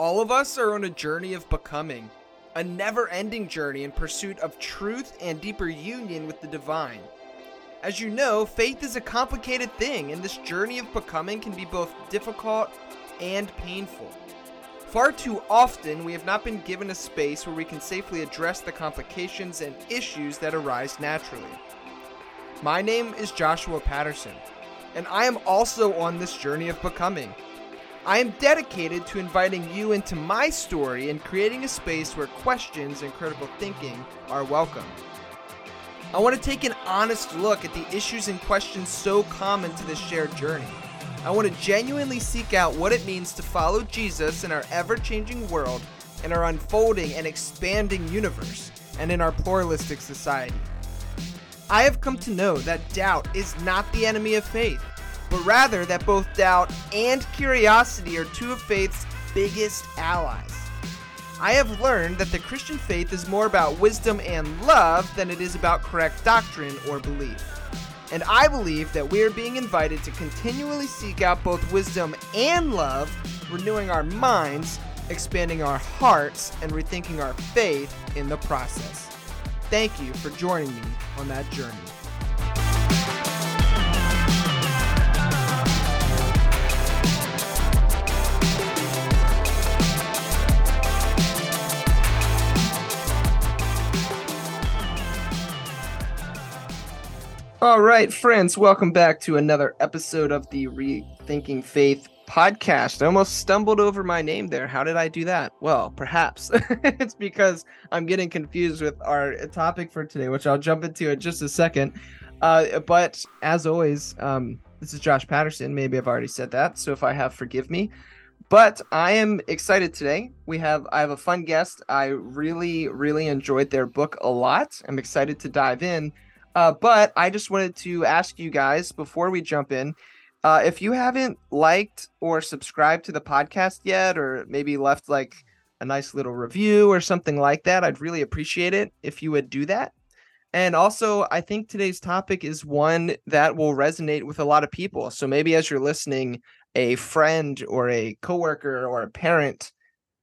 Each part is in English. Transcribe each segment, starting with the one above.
All of us are on a journey of becoming, a never ending journey in pursuit of truth and deeper union with the divine. As you know, faith is a complicated thing, and this journey of becoming can be both difficult and painful. Far too often, we have not been given a space where we can safely address the complications and issues that arise naturally. My name is Joshua Patterson, and I am also on this journey of becoming. I am dedicated to inviting you into my story and creating a space where questions and critical thinking are welcome. I want to take an honest look at the issues and questions so common to this shared journey. I want to genuinely seek out what it means to follow Jesus in our ever changing world, in our unfolding and expanding universe, and in our pluralistic society. I have come to know that doubt is not the enemy of faith but rather that both doubt and curiosity are two of faith's biggest allies. I have learned that the Christian faith is more about wisdom and love than it is about correct doctrine or belief. And I believe that we are being invited to continually seek out both wisdom and love, renewing our minds, expanding our hearts, and rethinking our faith in the process. Thank you for joining me on that journey. All right, friends, welcome back to another episode of the Rethinking Faith podcast. I almost stumbled over my name there. How did I do that? Well, perhaps it's because I'm getting confused with our topic for today, which I'll jump into in just a second. Uh, but as always, um, this is Josh Patterson. Maybe I've already said that, so if I have, forgive me. But I am excited today. We have I have a fun guest. I really, really enjoyed their book a lot. I'm excited to dive in. Uh, but I just wanted to ask you guys before we jump in uh, if you haven't liked or subscribed to the podcast yet, or maybe left like a nice little review or something like that, I'd really appreciate it if you would do that. And also, I think today's topic is one that will resonate with a lot of people. So maybe as you're listening, a friend or a coworker or a parent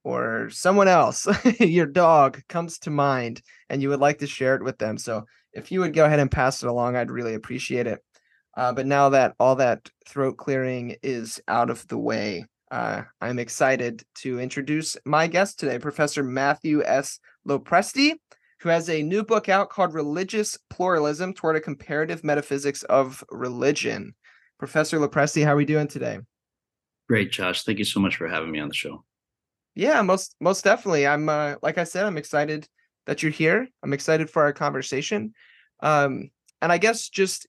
or someone else, your dog comes to mind and you would like to share it with them. So if you would go ahead and pass it along, I'd really appreciate it. Uh, but now that all that throat clearing is out of the way, uh, I'm excited to introduce my guest today, Professor Matthew S. LoPresti, who has a new book out called Religious Pluralism Toward a Comparative Metaphysics of Religion. Professor LoPresti, how are we doing today? Great, Josh. Thank you so much for having me on the show. Yeah, most most definitely. I'm uh, like I said, I'm excited that you're here. I'm excited for our conversation. Um, and I guess just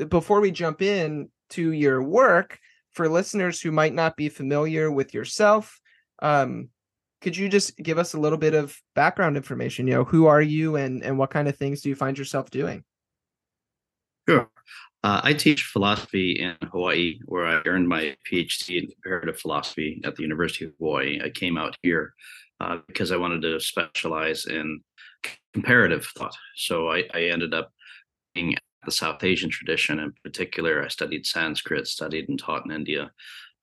uh, before we jump in to your work, for listeners who might not be familiar with yourself, um, could you just give us a little bit of background information? You know, who are you and, and what kind of things do you find yourself doing? Sure. Uh, I teach philosophy in Hawaii, where I earned my PhD in comparative philosophy at the University of Hawaii. I came out here uh, because I wanted to specialize in comparative thought. So I, I ended up being the South Asian tradition in particular. I studied Sanskrit, studied and taught in India,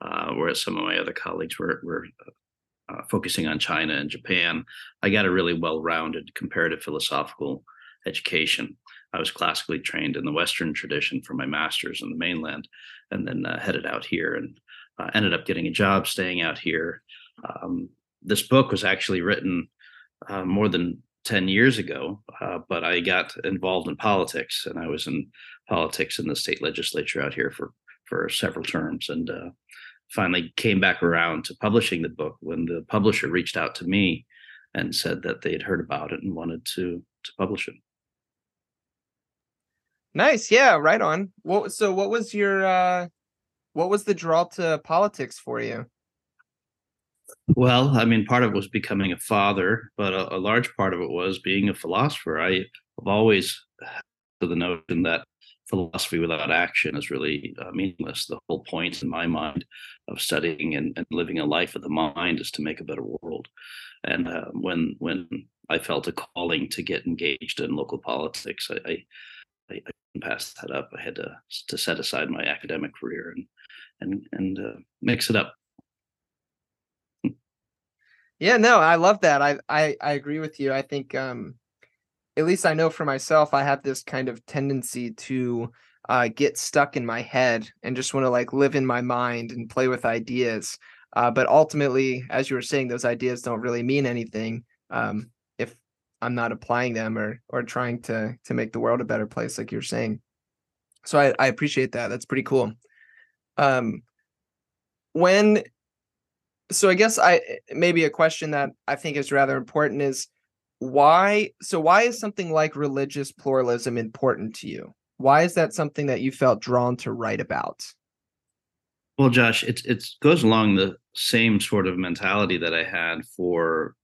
uh, whereas some of my other colleagues were, were uh, focusing on China and Japan. I got a really well rounded comparative philosophical education. I was classically trained in the Western tradition for my master's in the mainland, and then uh, headed out here and uh, ended up getting a job staying out here. Um, this book was actually written uh, more than 10 years ago, uh, but I got involved in politics and I was in politics in the state legislature out here for, for several terms and uh, finally came back around to publishing the book when the publisher reached out to me and said that they had heard about it and wanted to, to publish it. Nice. Yeah, right on. What so what was your uh what was the draw to politics for you? Well, I mean, part of it was becoming a father, but a, a large part of it was being a philosopher. I have always to the notion that philosophy without action is really uh, meaningless. The whole point, in my mind, of studying and, and, living a life of the mind is to make a better world. And uh, when when I felt a calling to get engaged in local politics, I, I, I, I pass that up. I had to to set aside my academic career and and and uh, mix it up Yeah, no, I love that. I I I agree with you. I think um at least I know for myself I have this kind of tendency to uh get stuck in my head and just want to like live in my mind and play with ideas. Uh but ultimately, as you were saying, those ideas don't really mean anything um I'm not applying them or or trying to to make the world a better place like you're saying. So I I appreciate that. That's pretty cool. Um when so I guess I maybe a question that I think is rather important is why so why is something like religious pluralism important to you? Why is that something that you felt drawn to write about? Well, Josh, it it goes along the same sort of mentality that I had for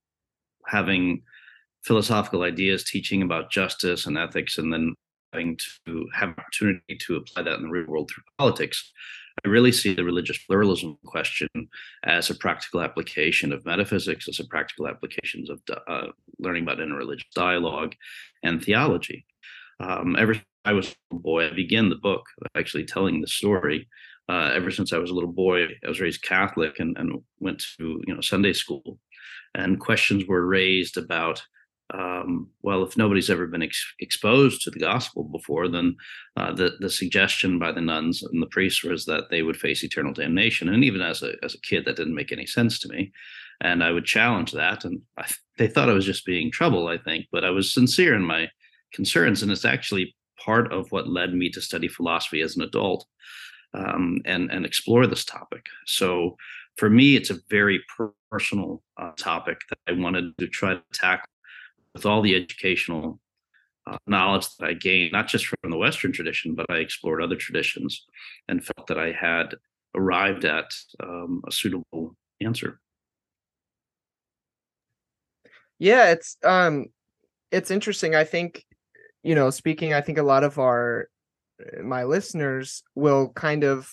having philosophical ideas, teaching about justice and ethics, and then having to have opportunity to apply that in the real world through politics. I really see the religious pluralism question as a practical application of metaphysics, as a practical applications of uh, learning about interreligious dialogue and theology. Um, ever since I was a boy, I began the book actually telling the story. Uh, ever since I was a little boy, I was raised Catholic and, and went to you know Sunday school, and questions were raised about um, well, if nobody's ever been ex- exposed to the gospel before, then uh, the the suggestion by the nuns and the priests was that they would face eternal damnation. And even as a as a kid, that didn't make any sense to me. And I would challenge that, and I, they thought I was just being trouble, I think. But I was sincere in my concerns, and it's actually part of what led me to study philosophy as an adult um, and and explore this topic. So for me, it's a very personal uh, topic that I wanted to try to tackle with all the educational uh, knowledge that I gained, not just from the Western tradition, but I explored other traditions and felt that I had arrived at um, a suitable answer. Yeah, it's um, it's interesting. I think, you know, speaking, I think a lot of our my listeners will kind of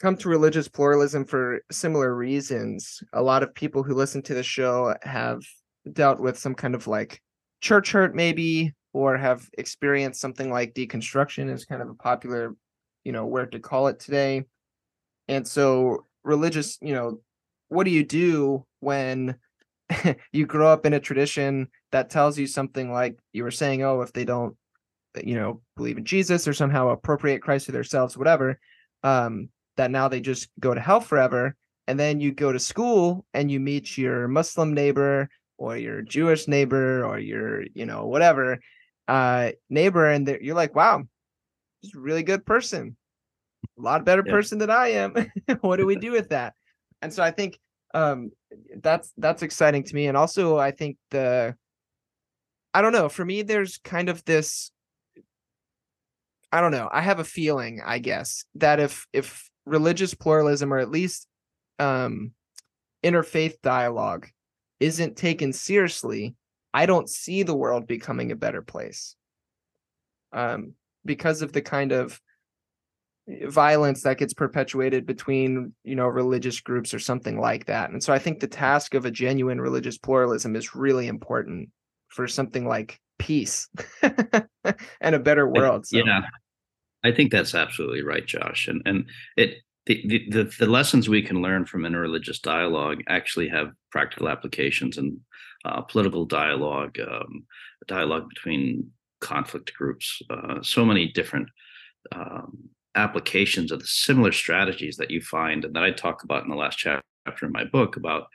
come to religious pluralism for similar reasons. A lot of people who listen to the show have dealt with some kind of like church hurt maybe or have experienced something like deconstruction is kind of a popular you know word to call it today. And so religious you know what do you do when you grow up in a tradition that tells you something like you were saying oh if they don't you know believe in jesus or somehow appropriate christ to themselves whatever um that now they just go to hell forever and then you go to school and you meet your muslim neighbor or your Jewish neighbor or your, you know, whatever uh neighbor and you're like, wow, he's a really good person. A lot better yeah. person than I am. what do we do with that? And so I think um that's that's exciting to me. And also I think the I don't know, for me there's kind of this I don't know. I have a feeling, I guess, that if if religious pluralism or at least um interfaith dialogue isn't taken seriously, I don't see the world becoming a better place. Um, because of the kind of violence that gets perpetuated between, you know, religious groups or something like that. And so I think the task of a genuine religious pluralism is really important for something like peace and a better world. So. Yeah. I think that's absolutely right, Josh. And and it the, the, the, lessons we can learn from interreligious dialogue actually have practical applications in uh, political dialogue, um, dialogue between conflict groups, uh, so many different um, applications of the similar strategies that you find and that I talk about in the last chapter in my book about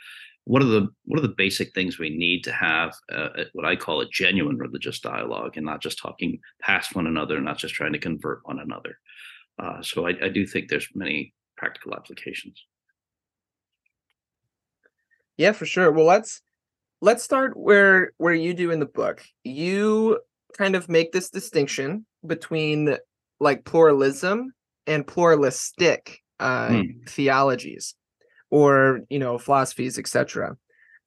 what are the what are the basic things we need to have uh, what I call a genuine religious dialogue and not just talking past one another, and not just trying to convert one another. Uh, so I, I, do think there's many practical applications. Yeah, for sure. Well, let's let's start where where you do in the book. You kind of make this distinction between like pluralism and pluralistic uh, hmm. theologies or you know philosophies etc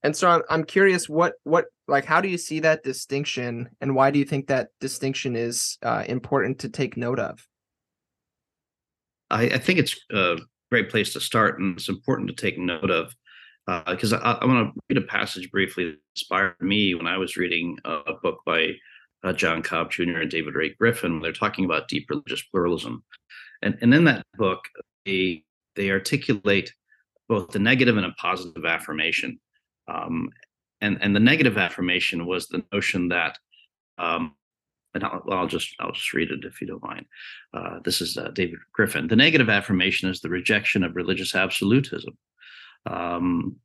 and so I'm, I'm curious what what like how do you see that distinction and why do you think that distinction is uh, important to take note of I, I think it's a great place to start, and it's important to take note of because uh, I, I want to read a passage briefly that inspired me when I was reading a book by uh, John Cobb Jr. and David Ray Griffin. They're talking about deep religious pluralism, and and in that book, they they articulate both the negative and a positive affirmation Um, and and the negative affirmation was the notion that um, and I'll, I'll, just I'll just read it if you don't mind. Uh, this is uh, David Griffin. The negative affirmation is the rejection of religious absolutism. Um,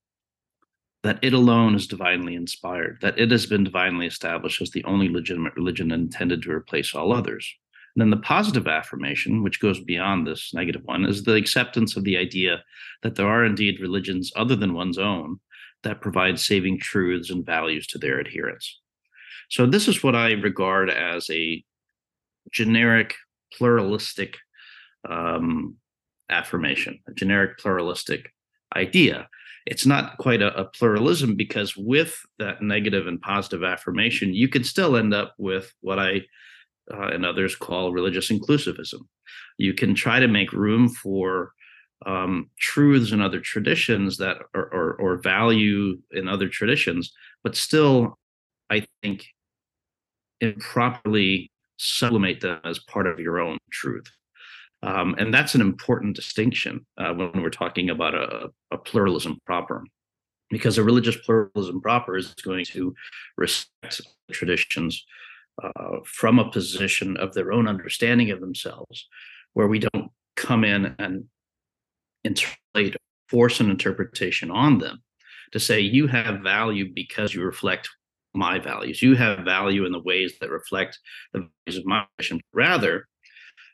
that it alone is divinely inspired, that it has been divinely established as the only legitimate religion intended to replace all others. And then the positive affirmation, which goes beyond this negative one, is the acceptance of the idea that there are indeed religions other than one's own that provide saving truths and values to their adherents. So, this is what I regard as a generic pluralistic um, affirmation, a generic pluralistic idea. It's not quite a, a, pluralism because with that negative and positive affirmation, you could still end up with what I uh, and others call religious inclusivism. You can try to make room for um, truths and other traditions that are, or, or value in other traditions, but still, I think, improperly sublimate them as part of your own truth. Um, and that's an important distinction uh, when we're talking about a, a, pluralism proper, because a religious pluralism proper is going to respect traditions uh, from a position of their own understanding of themselves, where we don't come in and interpolate, force an interpretation on them to say you have value because you reflect my values. You have value in the ways that reflect the values of my mission. Rather,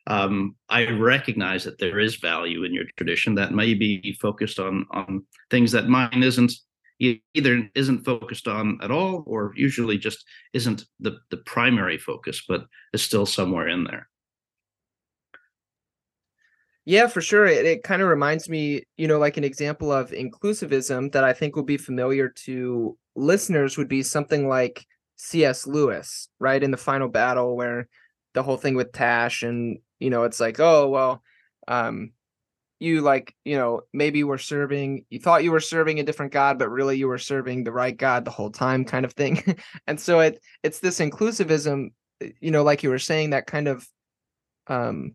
um, I recognize that there is value in your tradition that may be focused on on things that mine isn't either isn't focused on at all or usually just isn't the, the primary focus but is still somewhere in there yeah for sure it, it kind of reminds me you know like an example of inclusivism that i think will be familiar to listeners would be something like cs lewis right in the final battle where the whole thing with tash and you know it's like oh well um you like you know maybe were serving you thought you were serving a different god but really you were serving the right god the whole time kind of thing. And so it it's this inclusivism eh, you know like you were saying that kind of um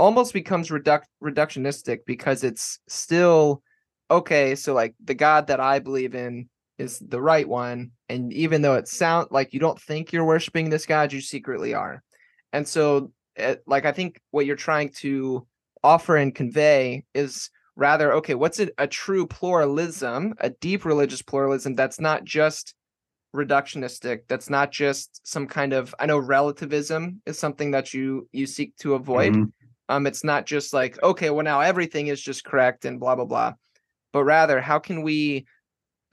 almost becomes reduc- reductionistic because it's still okay so like the god that i believe in is the right one and even though it sounds like you don't think you're worshiping this god you secretly are and so it, eh, like i think what you're trying to offer and convey is rather okay what's a, a true pluralism a deep religious pluralism that's not just reductionistic that's not just some kind of i know relativism is something that you you seek to avoid mm-hmm. Um it's not just like okay well now everything is just correct and blah blah blah but rather how can we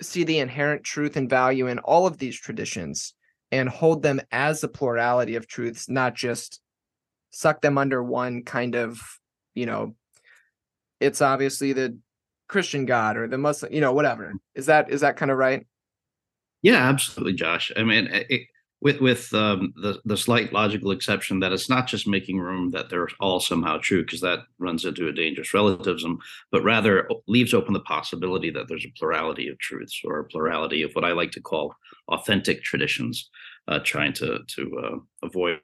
see the inherent truth and value in all of these traditions and hold them as a plurality of truths not just suck them under one kind of you know, it's obviously the Christian God or the Muslim, you know, whatever. Is that is that kind of right? Yeah, absolutely, Josh. I mean, it, with with um, the the slight logical exception that it's not just making room that they're all somehow true, because that runs into a dangerous relativism, but rather leaves open the possibility that there's a plurality of truths or a plurality of what I like to call authentic traditions, uh, trying to to uh, avoid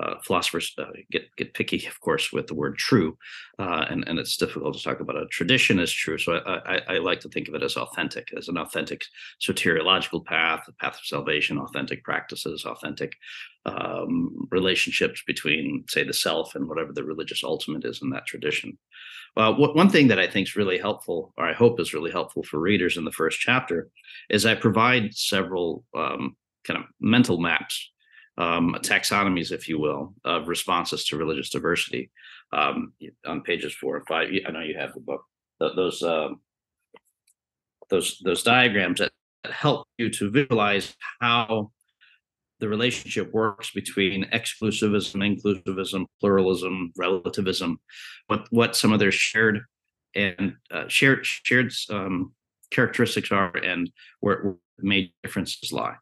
uh, philosophers uh, get get picky, of course, with the word true, uh, and and it's difficult to talk about a tradition as true. So I, I, I, like to think of it as authentic, as an authentic soteriological path, a path of salvation, authentic practices, authentic um, relationships between, say, the self and whatever the religious ultimate is in that tradition. Uh, one thing that I think is really helpful, or I hope is really helpful for readers in the first chapter, is I provide several um, kind of mental maps um, taxonomies, if you will, of responses to religious diversity um, on pages four and five. I know you have the book. Those um, those those diagrams that help you to visualize how the relationship works between exclusivism, inclusivism, pluralism, relativism, what what some of their shared and uh, shared shared um, characteristics are, and where, where major differences lie.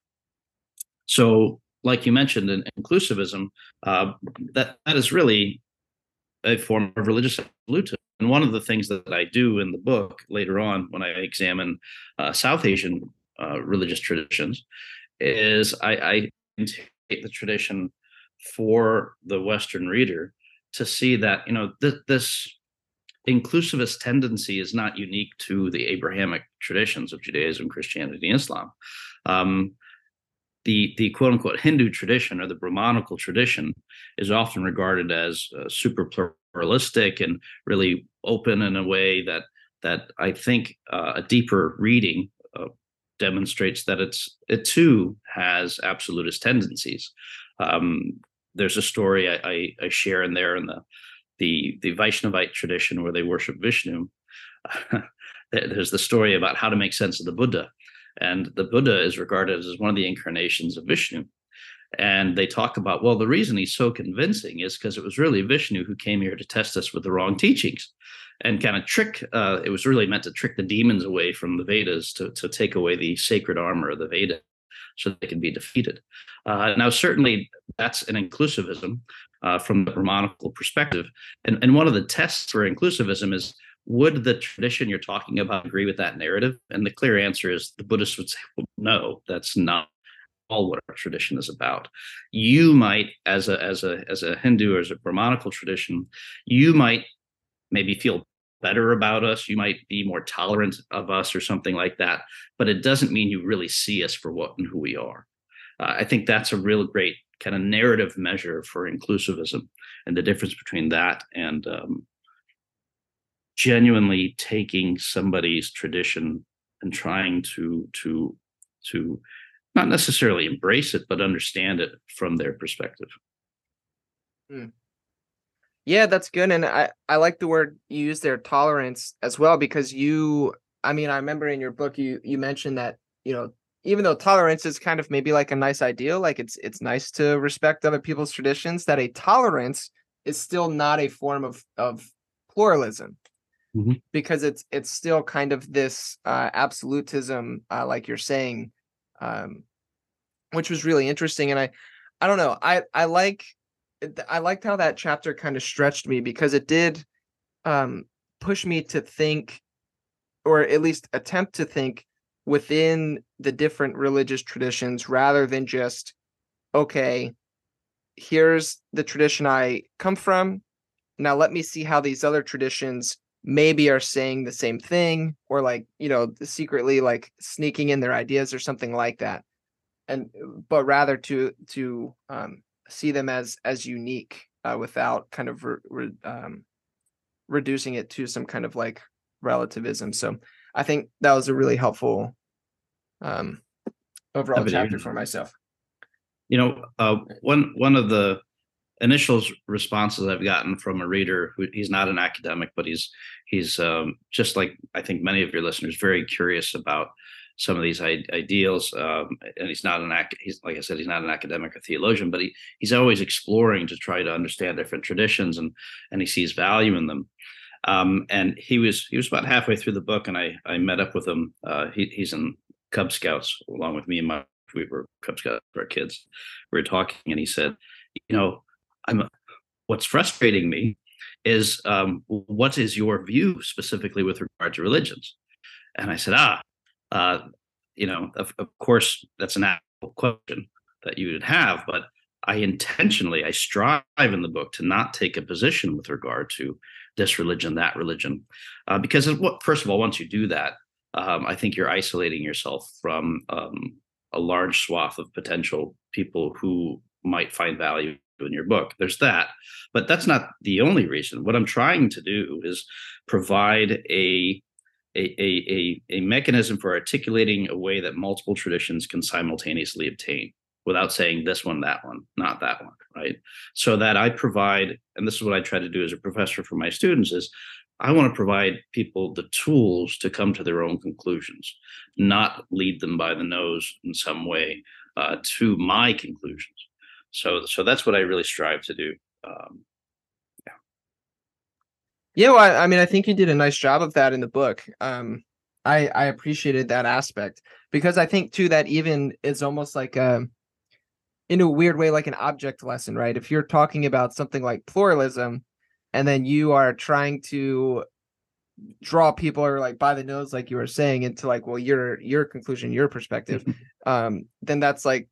So like you mentioned in inclusivism, uh, that that is really a form of religious absolutism. And one of the things that I do in the book later on, when I examine uh, South Asian uh, religious traditions, is I, I take the tradition for the Western reader to see that you know th- this inclusivist tendency is not unique to the Abrahamic traditions of Judaism, Christianity, and Islam. Um, the the quote unquote Hindu tradition or the Brahmanical tradition is often regarded as uh, super pluralistic and really open in a way that that I think uh, a deeper reading uh, demonstrates that it's it too has absolutist tendencies. Um, there's a story I, I, I, share in there in the the the Vaishnavite tradition where they worship Vishnu. there's the story about how to make sense of the Buddha, and the Buddha is regarded as one of the incarnations of Vishnu. And they talk about, well, the reason he's so convincing is because it was really Vishnu who came here to test us with the wrong teachings and kind of trick. Uh, it was really meant to trick the demons away from the Vedas to, to take away the sacred armor of the Veda so they can be defeated. Uh, now, certainly that's an inclusivism uh, from the Brahmanical perspective. And, and one of the tests for inclusivism is would the tradition you're talking about agree with that narrative? And the clear answer is the Buddhists would say, well, no, that's not all what our tradition is about. You might, as a as a as a Hindu or as a Brahmanical tradition, you might maybe feel better about us. You might be more tolerant of us or something like that. But it doesn't mean you really see us for what and who we are. Uh, I think that's a real great kind of narrative measure for inclusivism and the difference between that and um, genuinely taking somebody's tradition and trying to to to not necessarily embrace it but understand it from their perspective hmm. yeah that's good and i i like the word you use there tolerance as well because you i mean i remember in your book you you mentioned that you know even though tolerance is kind of maybe like a nice ideal like it's it's nice to respect other people's traditions that a tolerance is still not a form of of pluralism mm-hmm. because it's it's still kind of this uh, absolutism, uh, like you're saying, um, which was really interesting. And I, I don't know, I I like I liked how that chapter kind of stretched me because it did um, push me to think, or at least attempt to think within the different religious traditions rather than just okay here's the tradition i come from now let me see how these other traditions maybe are saying the same thing or like you know secretly like sneaking in their ideas or something like that. And but rather to to um, see them as as unique uh, without kind of re, re, um, reducing it to some kind of like relativism. So i think that was a really helpful um overall chapter for myself. You know uh one one of the initial responses I've gotten from a reader who he's not an academic, but he's he's um, just like I think many of your listeners, very curious about some of these ideals. Um, and he's not an ac- he's like I said, he's not an academic or theologian, but he he's always exploring to try to understand different traditions and and he sees value in them. Um, and he was he was about halfway through the book, and I I met up with him. Uh, he, he's in Cub Scouts along with me and my we were Cub Scouts for our kids. We were talking, and he said, you know, I'm what's frustrating me is um, what is your view specifically with regard to religions? And I said, ah, uh, you know, of, of course, that's an actual question that you would have, but I intentionally, I strive in the book to not take a position with regard to this religion, that religion, uh, because what, first of all, once you do that, um, I think you're isolating yourself from um, a large swath of potential people who might find value in your book. There's that, but that's not the only reason. What I'm trying to do is provide a a, a, a, mechanism for articulating a way that multiple traditions can simultaneously obtain without saying this one, that one, not that one, right? So that I provide, and this is what I try to do as a professor for my students, is I want to provide people the tools to come to their own conclusions, not lead them by the nose in some way uh, to my conclusions. So so that's what I really strive to do. Um, yeah. Yeah, well, I, I mean, I think you did a nice job of that in the book. Um, I I appreciated that aspect because I think too that even it's almost like a um, in a weird way like an object lesson, right? If you're talking about something like pluralism, and then you are trying to draw people or like by the nose like you were saying into like well your your conclusion your perspective um then that's like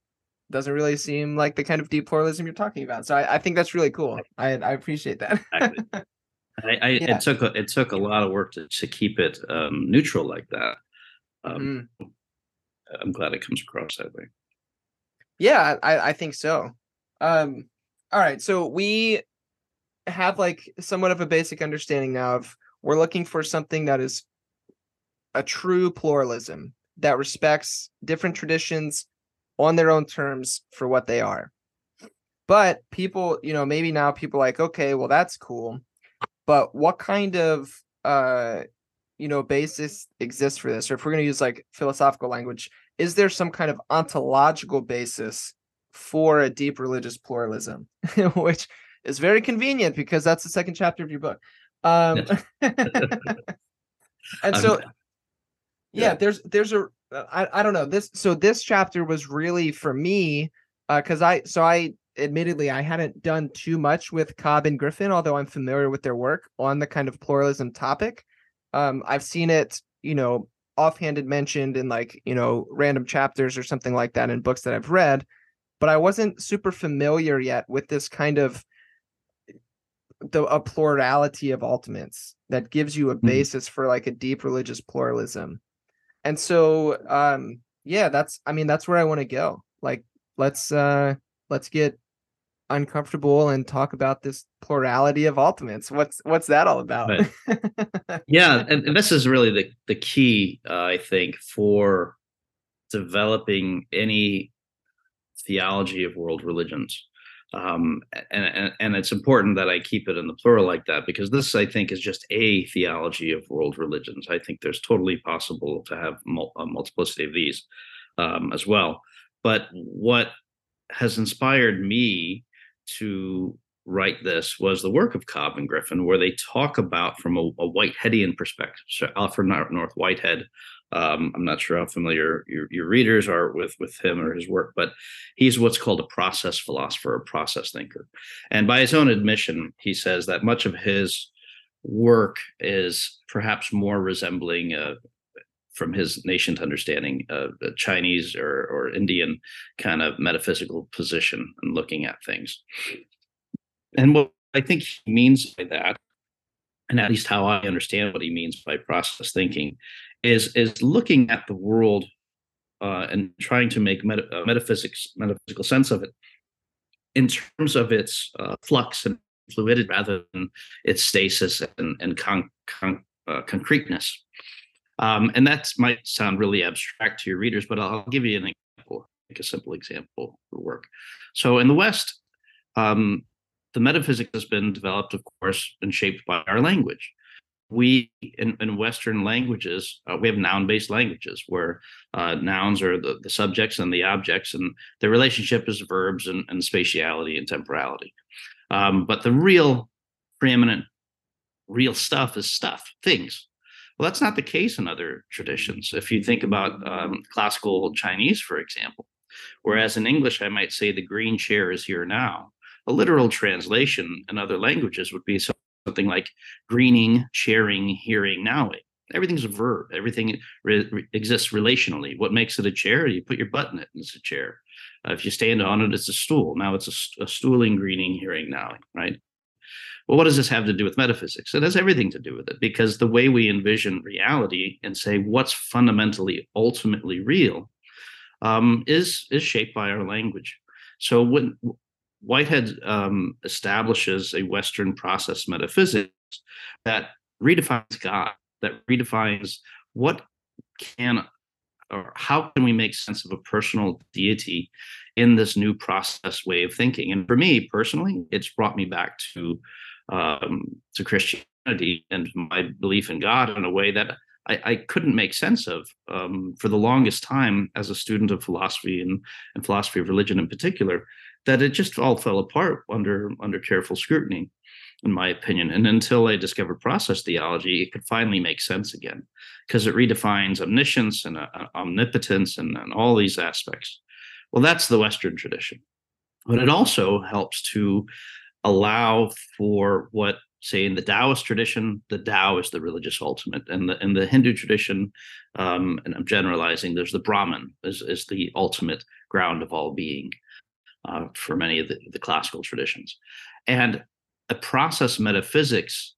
doesn't really seem like the kind of deep pluralism you're talking about. So I, I think that's really cool. I I appreciate that. exactly. I, I yeah. it took a, it took a lot of work to, to keep it um, neutral like that. Um, mm. I'm glad it comes across that way. Yeah, I, I think so. Um, all right, so we have like somewhat of a basic understanding now of we're looking for something that is a true pluralism that respects different traditions on their own terms for what they are. But people, you know, maybe now people like, okay, well that's cool. But what kind of uh you know basis exists for this? Or if we're gonna use like philosophical language, is there some kind of ontological basis for a deep religious pluralism? Which is very convenient because that's the second chapter of your book. Um and so yeah, there's there's a uh, I, I don't know this so this chapter was really for me because uh, I so I admittedly I hadn't done too much with Cobb and Griffin, although I'm familiar with their work on the kind of pluralism topic. Um, I've seen it, you know, offhanded mentioned in like you know random chapters or something like that in books that I've read, but I wasn't super familiar yet with this kind of the a plurality of ultimates that gives you a mm-hmm. basis for like a deep religious pluralism and so um yeah that's i mean that's where i want to go. Like let's uh let's get uncomfortable and talk about this plurality of ultimates. What's what's that all about? Yeah and, and, this is really the the key uh, i think for developing any theology of world religions um, and, and, and it's important that I keep it in the plural like that because this, I think, is just a theology of world religions. I think there's totally possible to have mul- a multiplicity of these um, as well. But what has inspired me to write this was the work of Cobb and Griffin, where they talk about from a, a Whiteheadian perspective. So Alfred North Whitehead um, I'm not sure how familiar your, your readers are with with him or his work, but he's what's called a process philosopher, a process thinker. And by his own admission, he says that much of his work is perhaps more resembling uh, from his nascent understanding a Chinese or, or Indian kind of metaphysical position and looking at things. And what I think he means by that, and at least how I understand what he means by process thinking, is is looking at the world uh, and trying to make meta- uh, metaphysics metaphysical sense of it in terms of its uh, flux and fluidity rather than its stasis and, and con- con- uh, concreteness. Um, and that might sound really abstract to your readers, but I'll give you an example, like a simple example for work. So in the West, um, the metaphysics has been developed, of course, and shaped by our language we in, in western languages uh, we have noun-based languages where uh, nouns are the, the subjects and the objects and the relationship is verbs and, and spatiality and temporality. Um, but the real preeminent real stuff is stuff things. Well that's not the case in other traditions. If you think about um, classical chinese for example whereas in english i might say the green chair is here now a literal translation in other languages would be something like greening, sharing, hearing, nowing. Everything's a verb. Everything re- exists relationally. What makes it a chair? You put your butt in it, and it's a chair. Uh, if you stand on it, it's a stool. Now it's a, a stooling, greening, hearing, nowing, right? Well, what does this have to do with metaphysics? It has everything to do with it because the way we envision reality and say what's fundamentally, ultimately real um, is is shaped by our language. So when Whitehead um, establishes a Western process metaphysics that redefines God, that redefines what can or how can we make sense of a personal deity in this new process way of thinking. And for me personally, it's brought me back to um, to Christianity and my belief in God in a way that I, I couldn't make sense of um, for the longest time as a student of philosophy and, and philosophy of religion in particular that it just all fell apart under under careful scrutiny in my opinion. And until i discovered process theology it could finally make sense again because it redefines omniscience and uh, uh, omnipotence and, and all these aspects. Well that's the western tradition. But it also helps to allow for what say in the Taoist tradition, the Tao is the religious ultimate, and the in the Hindu tradition, um, and I'm generalizing, there's the Brahman is, is the ultimate ground of all being uh, for many of the, the classical traditions. And a process metaphysics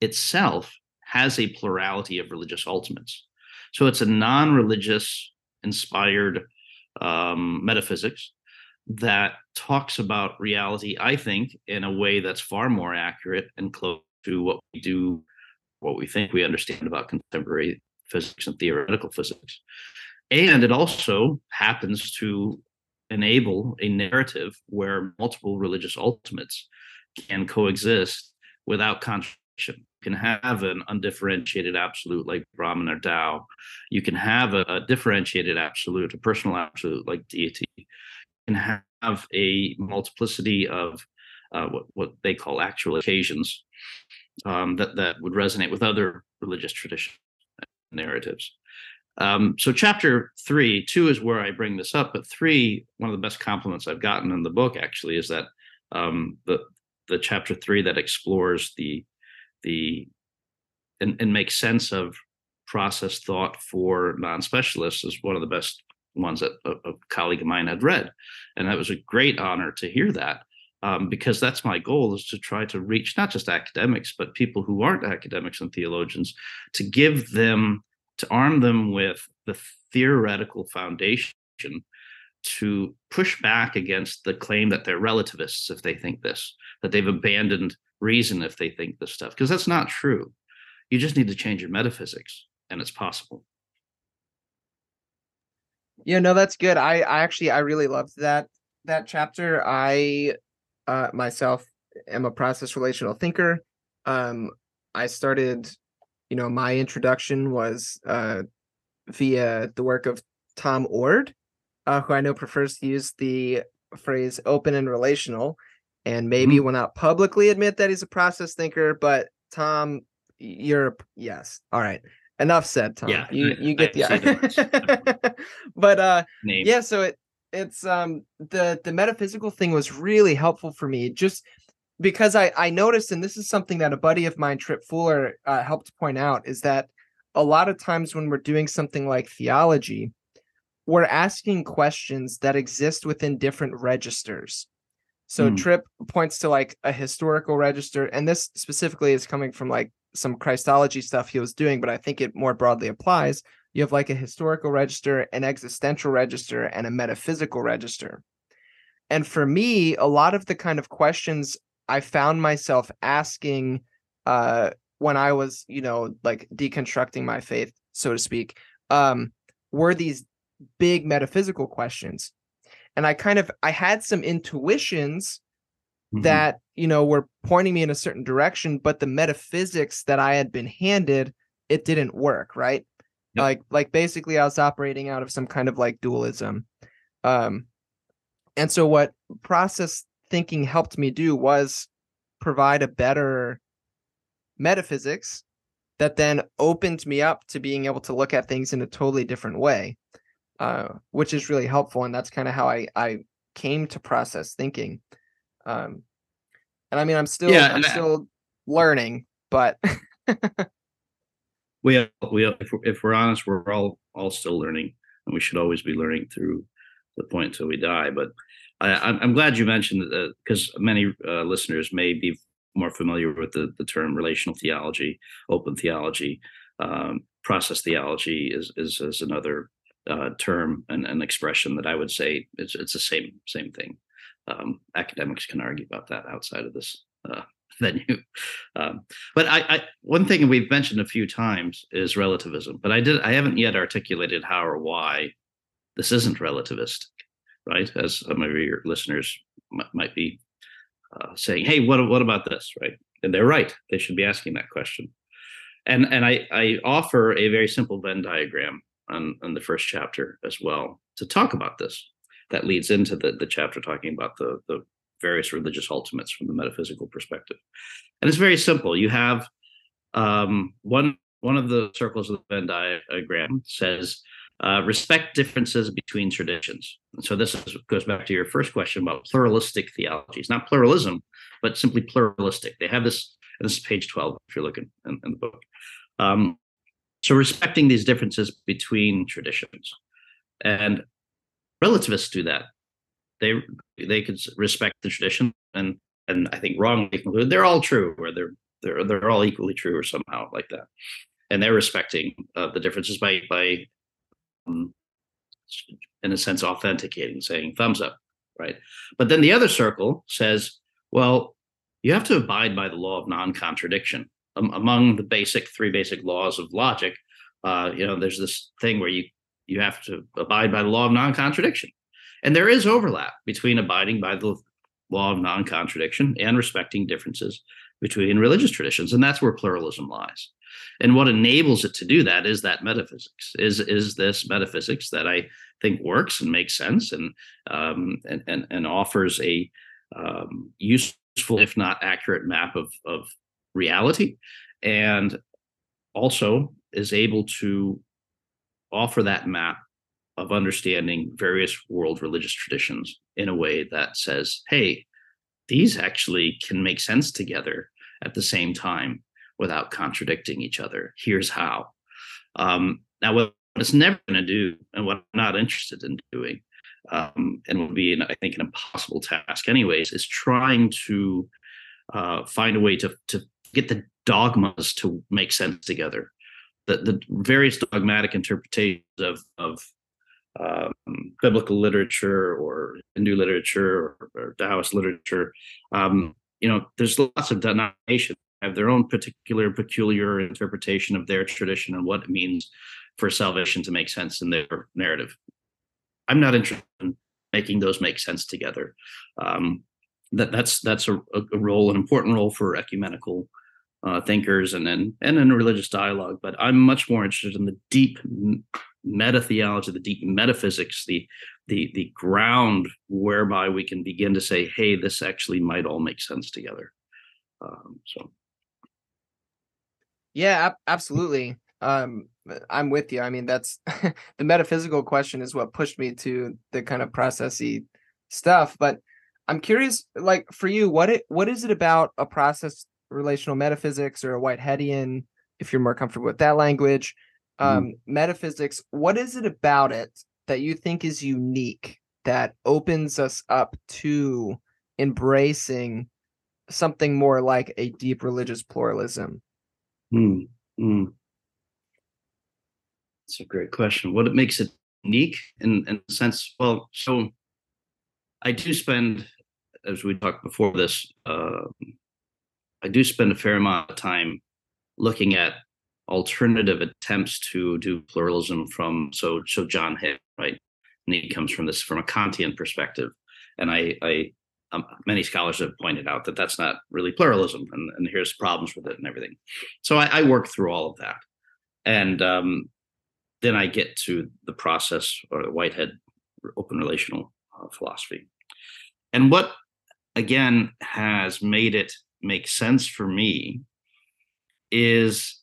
itself has a plurality of religious ultimates. So it's a non-religious inspired um, metaphysics that talks about reality, I think, in a way that's far more accurate and close to what we do, what we think we understand about contemporary physics and theoretical physics. And it also happens to enable a narrative where multiple religious ultimates can coexist without contradiction. You can have an undifferentiated absolute like Brahman or Tao. You can have a, a differentiated absolute, a personal absolute like deity. You can have a multiplicity of uh, what, what they call actual occasions um, that, that would resonate with other religious traditions narratives. Um, so chapter three, two is where I bring this up, but three, one of the best compliments I've gotten in the book actually is that um, the the chapter three that explores the the and, and makes sense of process thought for non-specialists is one of the best ones that a, a colleague of mine had read, and that was a great honor to hear that. Um, because that's my goal is to try to reach not just academics but people who aren't academics and theologians to give them to arm them with the theoretical foundation to push back against the claim that they're relativists if they think this, that they've abandoned reason if they think this stuff, because that's not true. You just need to change your metaphysics, and it's possible. Yeah, no, that's good. I, I actually I really loved that that chapter. I uh myself am a process relational thinker. Um I started you know, my introduction was uh, via the work of Tom Oord, uh, who I know prefers to use the phrase open and relational, and maybe mm-hmm. will not publicly admit that he's a process thinker. But Tom, you're yes, all right. Enough said, Tom. Yeah, you you get the idea. but uh, Name. yeah. So it it's um the the metaphysical thing was really helpful for me. Just because I I noticed, and this is something that a buddy of mine, Tripp Fuller, uh, helped point out, is that a lot of times when we're doing something like theology, we're asking questions that exist within different registers. So mm. Tripp points to like a historical register, and this specifically is coming from like some Christology stuff he was doing, but I think it more broadly applies. You have like a historical register, an existential register, and a metaphysical register. And for me, a lot of the kind of questions I found myself asking uh when I was, you know, like deconstructing my faith, so to speak, um, were these big metaphysical questions. And I kind of I had some intuitions mm-hmm. that, you know, were pointing me in a certain direction, but the metaphysics that I had been handed, it didn't work, right? Yep. Like like basically I was operating out of some kind of like dualism. Um and so what process thinking helped me do was provide a better metaphysics that then opened me up to being able to look at things in a totally different way uh, which is really helpful and that's kind of how i i came to process thinking um and i mean i'm still yeah, i'm still learning but we we if we're, if we're honest we're all all still learning and we should always be learning through the point until we die but I, am glad you mentioned that because many uh, listeners may be more familiar with the, the term relational theology, open theology, um, process theology is is, is another uh, term and an expression that I would say it's it's the same same thing. Um, academics can argue about that outside of this uh, venue. Um, but I, I, one thing we've mentioned a few times is relativism, but I did I haven't yet articulated how or why this isn't relativist right? As some of your listeners m- might be uh, saying, "Hey, what what about this?" Right? And they're right. They should be asking that question. And and I I offer a very simple Venn diagram on on the first chapter as well to talk about this. That leads into the the chapter talking about the the various religious ultimates from the metaphysical perspective. And it's very simple. You have um, one one of the circles of the Venn diagram says uh, respect differences between traditions. And so this is, goes back to your first question about pluralistic theologies, not pluralism, but simply pluralistic. They have this, and this is page 12 if you're looking in, in the book. Um, so respecting these differences between traditions. And relativists do that. They they could respect the tradition and and I think wrongly conclude they're all true or they're they're they're all equally true or somehow like that, and they're respecting uh, the differences by by in a sense authenticating, saying thumbs up, right? But then the other circle says, well, you have to abide by the law of non-contradiction. Um, among the basic three basic laws of logic, uh, you know, there's this thing where you you have to abide by the law of non-contradiction, and there is overlap between abiding by the law of non-contradiction and respecting differences between religious traditions, and that's where pluralism lies. And what enables it to do that is that metaphysics is is this metaphysics that I think works and makes sense and um, and, and and offers a um, useful, if not accurate, map of of reality, and also is able to offer that map of understanding various world religious traditions in a way that says, hey, these actually can make sense together at the same time without contradicting each other. Here's how. Um, now, what it's never going to do, and what I'm not interested in doing, um, and would be, an, I think, an impossible task, anyways, is trying to uh, find a way to to get the dogmas to make sense together. The, the various dogmatic interpretations of of um, biblical literature or Hindu literature or, or Taoist literature. Um, you know, there's lots of denominations have their own particular peculiar interpretation of their tradition and what it means for salvation to make sense in their narrative. I'm not interested in making those make sense together. Um, that that's that's a, a, role, an important role for ecumenical uh, thinkers and then and in religious dialogue. But I'm much more interested in the deep meta theology, the deep metaphysics, the the the ground whereby we can begin to say, hey, this actually might all make sense together. Um, so yeah, absolutely. Um, I'm with you. I mean, that's the metaphysical question is what pushed me to the kind of processy stuff. But I'm curious, like for you, what it what is it about a process relational metaphysics or a Whiteheadian, if you're more comfortable with that language, mm-hmm. um, mm. metaphysics? What is it about it that you think is unique that opens us up to embracing something more like a deep religious pluralism? Mm, mm. That's a great question. What it makes it unique in, in a sense? Well, so I do spend, as we talked before this, uh, I do spend a fair amount of time looking at alternative attempts to do pluralism from so so John Hick, right? And he comes from this from a Kantian perspective, and I I um, many scholars have pointed out that that's not really pluralism, and, and here's problems with it and everything. So I, I work through all of that, and um, then I get to the process or the Whitehead open relational uh, philosophy, and what again has made it make sense for me is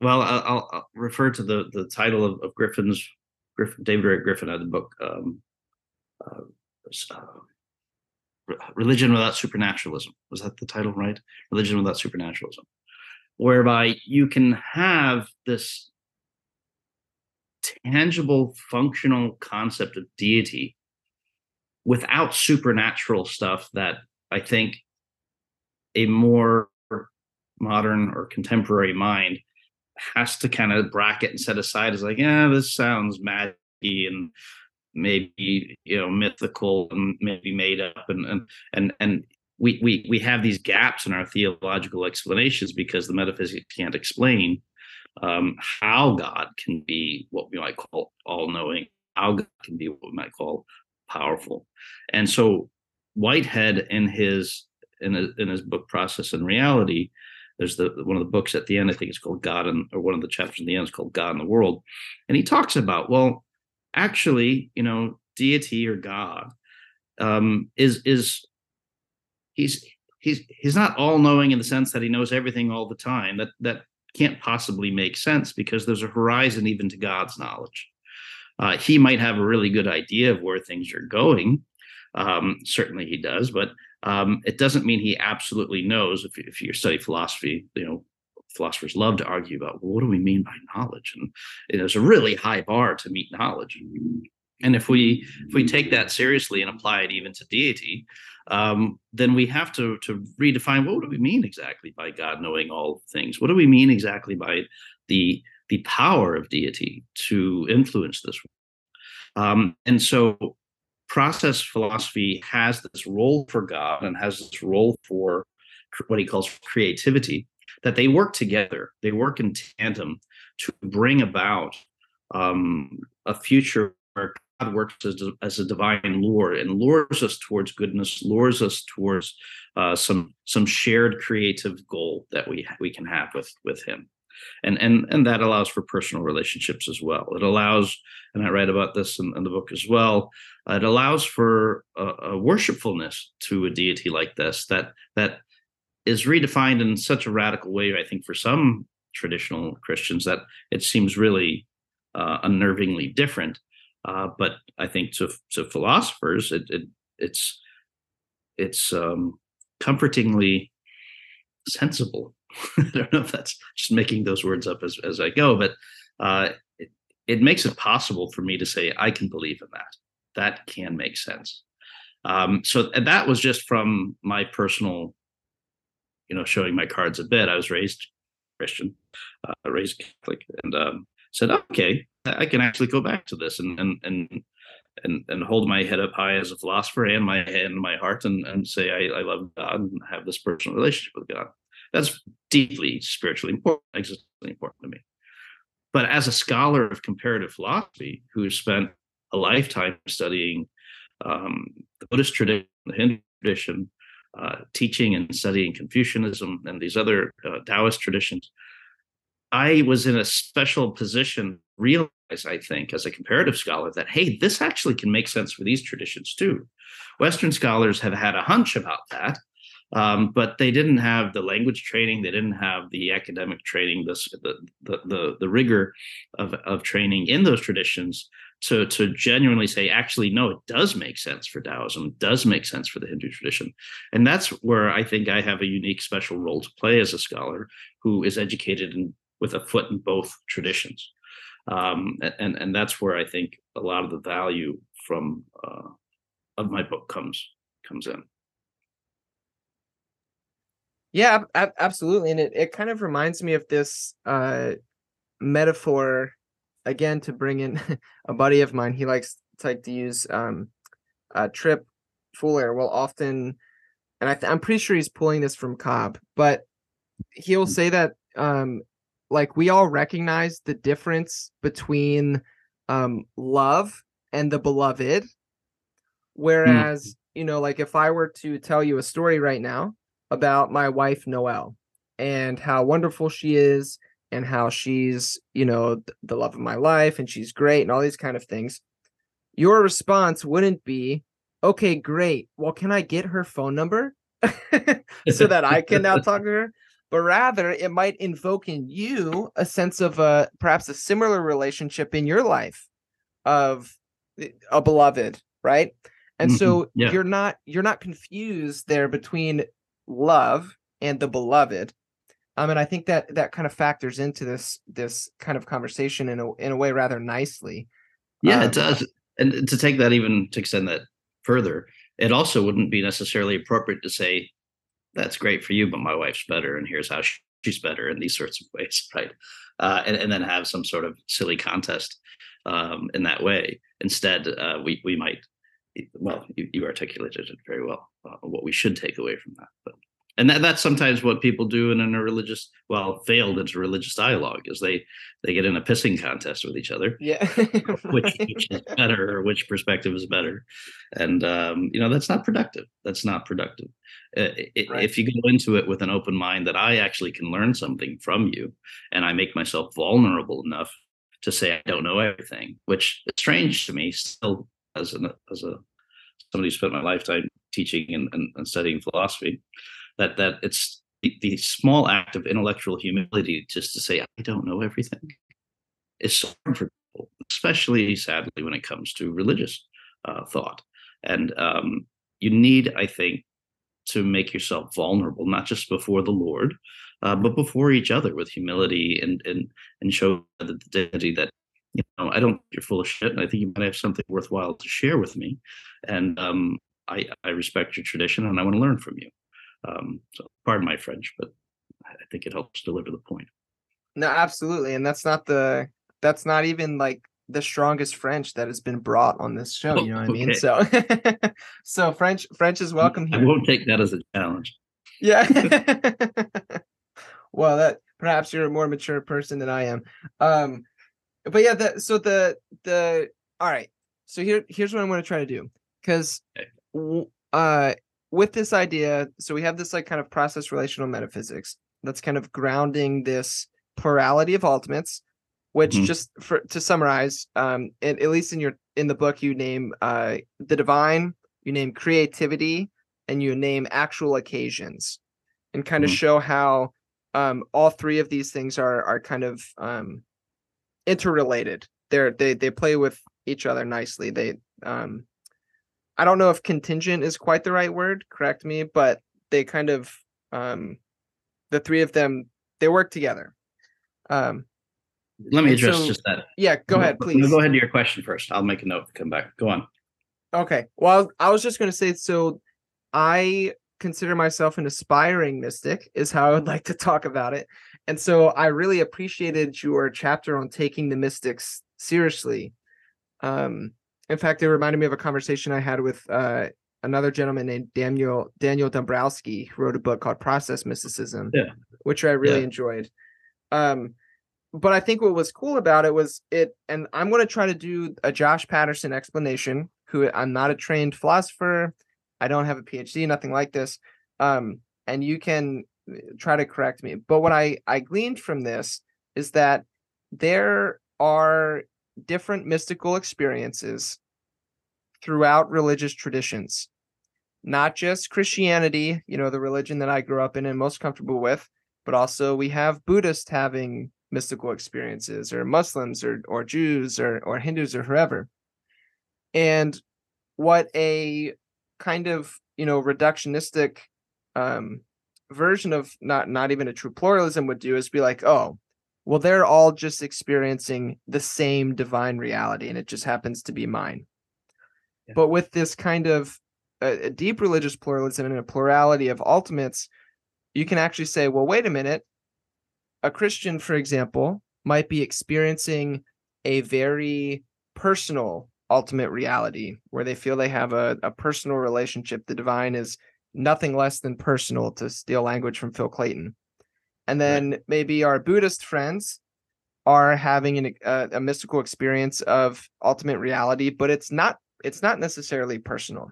well I'll, I'll refer to the the title of, of Griffin's Griffin David Ray Griffin had the book um, uh, uh, religion without supernaturalism. Was that the title right? Religion without supernaturalism. Whereby you can have this tangible functional concept of deity without supernatural stuff that i think a more modern or contemporary mind has to kind of bracket and set aside as like yeah this sounds magicy and maybe you know mythical and maybe made up and and and and we we we have these gaps in our theological explanations because the metaphysics can't explain um, how God can be what we might call all knowing, how God can be what we might call powerful, and so Whitehead in his in his, in his book Process and Reality, there's the one of the books at the end I think it's called God and or one of the chapters in the end is called God in the World, and he talks about well actually, you know, deity or God um, is is he's he's he's not all knowing in the sense that he knows everything all the time. That that can't possibly make sense because there's a horizon even to God's knowledge. Uh, he might have a really good idea of where things are going. Um, certainly, he does, but um, it doesn't mean he absolutely knows. If, if you study philosophy, you know philosophers love to argue about well, what do we mean by knowledge and there's a really high bar to meet knowledge and if we if we take that seriously and apply it even to deity um, then we have to to redefine what do we mean exactly by God knowing all things? What do we mean exactly by the the power of deity to influence this world? Um, and so, process philosophy has this role for God and has this role for what he calls creativity. That they work together, they work in tandem to bring about um, a future where God works as, as a divine lure and lures us towards goodness, lures us towards uh, some some shared creative goal that we we can have with with Him, and and and that allows for personal relationships as well. It allows, and I write about this in, in the book as well. Uh, it allows for a, a worshipfulness to a deity like this that that is redefined in such a radical way. I think for some traditional Christians that it seems really uh, unnervingly different. Uh, but I think to to philosophers, it, it it's it's um, comfortingly sensible. I don't know if that's just making those words up as as I go, but uh, it, it makes it possible for me to say I can believe in that. That can make sense. Um, so that was just from my personal, you know, showing my cards a bit. I was raised Christian, uh, raised Catholic, and um, said, okay, I can actually go back to this and and and and, and hold my head up high as a philosopher and my head and my heart and, and say I, I love God and have this personal relationship with God. That's deeply spiritually important, existentially important to me. But as a scholar of comparative philosophy who spent a lifetime studying um, the Buddhist tradition, the Hindu tradition, uh, teaching and studying Confucianism and these other uh, Taoist traditions, I was in a special position, realize, I think, as a comparative scholar, that, hey, this actually can make sense for these traditions too. Western scholars have had a hunch about that, um, but they didn't have the language training, they didn't have the academic training, the, the, the, the rigor of, of training in those traditions to, to genuinely say, actually, no, it does make sense for Taoism, it does make sense for the Hindu tradition. And that's where I think I have a unique special role to play as a scholar who is educated in with a foot in both traditions. Um, and and that's where I think a lot of the value from uh, of my book comes comes in. Yeah, ab- absolutely, and it, it kind of reminds me of this uh, metaphor again to bring in a buddy of mine. He likes to like to use um, uh, Tripp Fuller will often, and I th- I'm pretty sure he's pulling this from Cobb, but he'll hmm. say that um, like we all recognize the difference between um love and the beloved whereas mm. you know like if i were to tell you a story right now about my wife noelle and how wonderful she is and how she's you know the love of my life and she's great and all these kind of things your response wouldn't be okay great well can i get her phone number so that i can now talk to her but rather it might invoke in you a sense of a perhaps a similar relationship in your life of a beloved, right? And mm-hmm. so yeah. you're not you're not confused there between love and the beloved. Um, and I think that that kind of factors into this this kind of conversation in a in a way rather nicely. Yeah, um, it does. And to take that even to extend that further, it also wouldn't be necessarily appropriate to say that's great for you, but my wife's better, and here's how she's better, in these sorts of ways, right? Uh, and, and then have some sort of silly contest um, in that way. Instead, uh, we we might, well, you, you articulated it very well. Uh, what we should take away from that, but and that, that's sometimes what people do in, in a religious well failed into religious dialogue is they they get in a pissing contest with each other. Yeah. Which, which, is better or which perspective is better. And um, you know that's not productive. That's not productive. Uh, it, right. if you go into it with an open mind that i actually can learn something from you and i make myself vulnerable enough to say i don't know everything which is strange to me still as an as a somebody who spent my lifetime teaching and, and, and studying philosophy that that it's the, the small act of intellectual humility just to say I don't know everything is so hard for people, especially sadly when it comes to religious uh, thought. And um, you need, I think, to make yourself vulnerable, not just before the Lord, uh, but before each other with humility and and and show the dignity that you know I don't you're full of shit, and I think you might have something worthwhile to share with me, and um, I, I respect your tradition and I want to learn from you. Um, so pardon my French, but I think it helps deliver the point. No, absolutely. And that's not the that's not even like the strongest French that has been brought on this show. You know what I mean? So so French French is welcome here. I won't take that as a challenge. Yeah. well, that perhaps you're a more mature person than I am. Um but yeah, that so the the all right. So here here's what I'm going to try to do because uh with this idea, so we have this like kind of process relational metaphysics that's kind of grounding this plurality of ultimates, which mm-hmm. just for to summarize, um, at, at least in your in the book, you name uh the divine, you name creativity, and you name actual occasions, and kind mm-hmm. of show how um all three of these things are are kind of um interrelated. They're they they play with each other nicely. They um I don't know if contingent is quite the right word, correct me, but they kind of um the three of them they work together. Um let me address so, just that. Yeah, go ahead, please. Go ahead to your question first. I'll make a note to come back. Go on. Okay. Well, I was just going to say so I consider myself an aspiring mystic is how I would like to talk about it. And so I really appreciated your chapter on taking the mystics seriously. Um in fact, it reminded me of a conversation I had with uh, another gentleman named Daniel Daniel Dombrowski, who wrote a book called Process Mysticism, yeah. which I really yeah. enjoyed. Um, but I think what was cool about it was it, and I'm going to try to do a Josh Patterson explanation. Who I'm not a trained philosopher, I don't have a PhD, nothing like this. Um, and you can uh, try to correct me. But what I I gleaned from this is that there are different mystical experiences throughout religious traditions, not just Christianity, you know, the religion that I grew up in and most comfortable with, but also we have Buddhists having mystical experiences or Muslims or or Jews or or Hindus or whoever. And what a kind of, you know, reductionistic um version of not not even a true pluralism would do is be like, oh, well, they're all just experiencing the same divine reality, and it just happens to be mine. Yeah. But with this kind of a, a deep religious pluralism and a plurality of ultimates, you can actually say, well, wait a minute. A Christian, for example, might be experiencing a very personal ultimate reality where they feel they have a, a personal relationship. The divine is nothing less than personal, to steal language from Phil Clayton and then right. maybe our buddhist friends are having an, a, a mystical experience of ultimate reality but it's not it's not necessarily personal.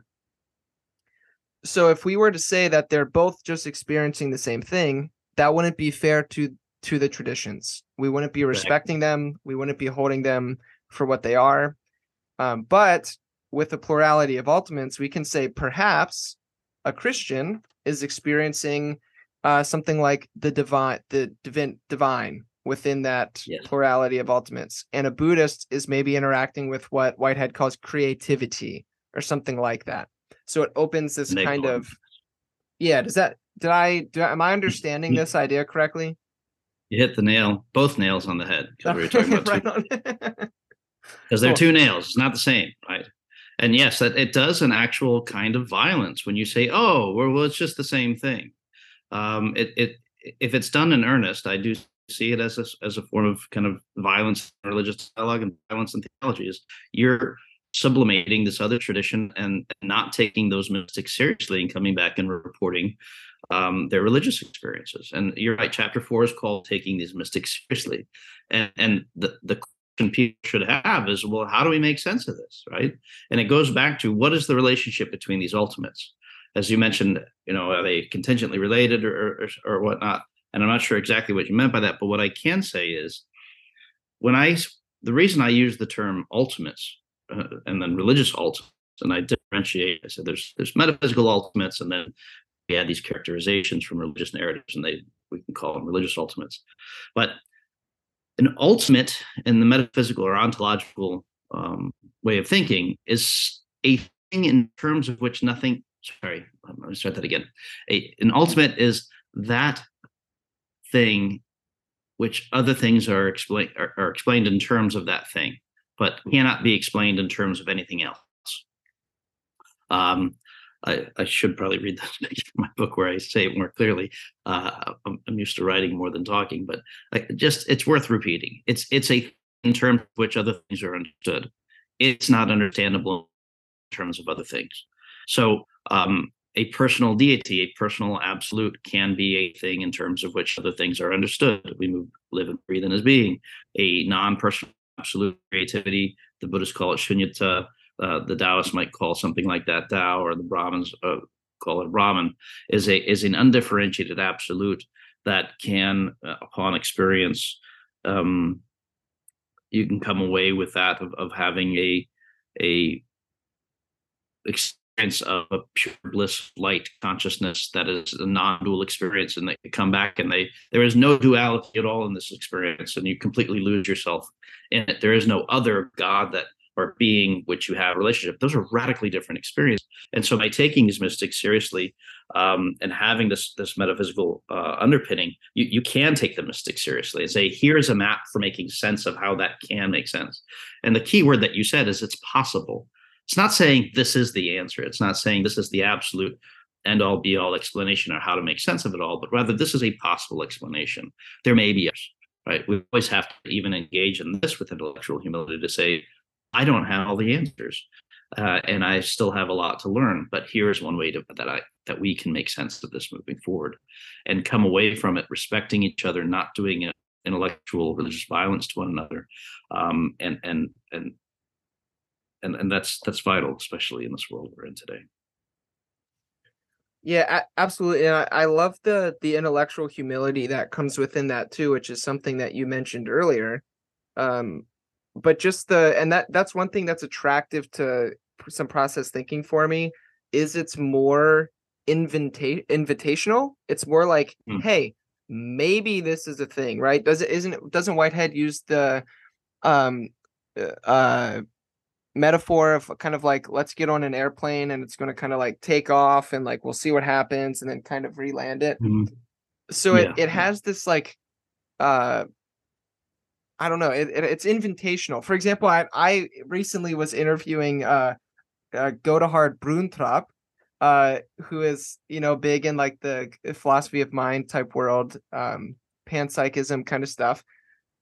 So if we were to say that they're both just experiencing the same thing that wouldn't be fair to to the traditions. We wouldn't be respecting them. We wouldn't be holding them for what they are. Um, but with the plurality of ultimates we can say perhaps a christian is experiencing uh, something like the divine, the divine, divine within that yes. plurality of ultimates, and a Buddhist is maybe interacting with what Whitehead calls creativity or something like that. So it opens this kind of, yeah. Does that did I do? Am I understanding this idea correctly? You hit the nail, both nails on the head because we were talking about because they're two nails. It's not the same, right? And yes, that it does an actual kind of violence when you say, "Oh, well, well it's just the same thing." Um, it, it if it's done in earnest, I do see it as a, as a form of kind of violence, religious dialogue, and violence and theology. Is you're sublimating this other tradition and not taking those mystics seriously and coming back and reporting um, their religious experiences. And you're right. Chapter four is called "Taking These Mystics Seriously," and and the the question people should have is, well, how do we make sense of this, right? And it goes back to what is the relationship between these ultimates? As you mentioned, you know, are they contingently related or, or, or whatnot? And I'm not sure exactly what you meant by that, but what I can say is when I, the reason I use the term ultimates uh, and then religious ultimates, and I differentiate, I said there's there's metaphysical ultimates, and then we add these characterizations from religious narratives, and they we can call them religious ultimates. But an ultimate in the metaphysical or ontological um, way of thinking is a thing in terms of which nothing sorry, let me start that again. A, an ultimate is that thing which other things are explained are, are, explained in terms of that thing, but cannot be explained in terms of anything else. Um, I, I should probably read that in my book where I say it more clearly. Uh, I'm, I'm, used to writing more than talking, but I, just it's worth repeating. It's it's a in terms of which other things are understood. It's not understandable in terms of other things. So um, a personal deity, a personal absolute, can be a thing in terms of which other things are understood. We move, live, and breathe in as being. A non-personal absolute creativity, the Buddhists call it shunyata. Uh, the Taoists might call something like that Tao, or the Brahmins uh, call it Brahman, is a is an undifferentiated absolute that can, uh, upon experience, um, you can come away with that of, of having a a experience of a pure bliss light consciousness that is a non-dual experience and they come back and they there is no duality at all in this experience and you completely lose yourself in it. There is no other god that or being which you have relationship. Those are radically different experiences. And so by taking these mystics seriously um, and having this this metaphysical uh, underpinning you, you can take the mystic seriously and say here's a map for making sense of how that can make sense. And the key word that you said is it's possible it's not saying this is the answer it's not saying this is the absolute end all be all explanation or how to make sense of it all but rather this is a possible explanation there may be others right we always have to even engage in this with intellectual humility to say I don't have all the answers, uh, and I still have a lot to learn. But here's one way to, that I that we can make sense of this moving forward, and come away from it respecting each other, not doing intellectual religious violence to one another, um, and and and and and that's that's vital, especially in this world we're in today. Yeah, absolutely. And I, I love the the intellectual humility that comes within that too, which is something that you mentioned earlier. Um, but just the and that that's one thing that's attractive to some process thinking for me is it's more invita- invitational it's more like mm. hey maybe this is a thing right does it isn't doesn't whitehead use the um uh, uh metaphor of kind of like let's get on an airplane and it's going to kind of like take off and like we'll see what happens and then kind of re-land it mm. so yeah. it, it has this like uh I don't know. It, it, it's invitational. For example, I I recently was interviewing uh, uh Godehard Brüntrup, uh, who is you know big in like the philosophy of mind type world, um, panpsychism kind of stuff,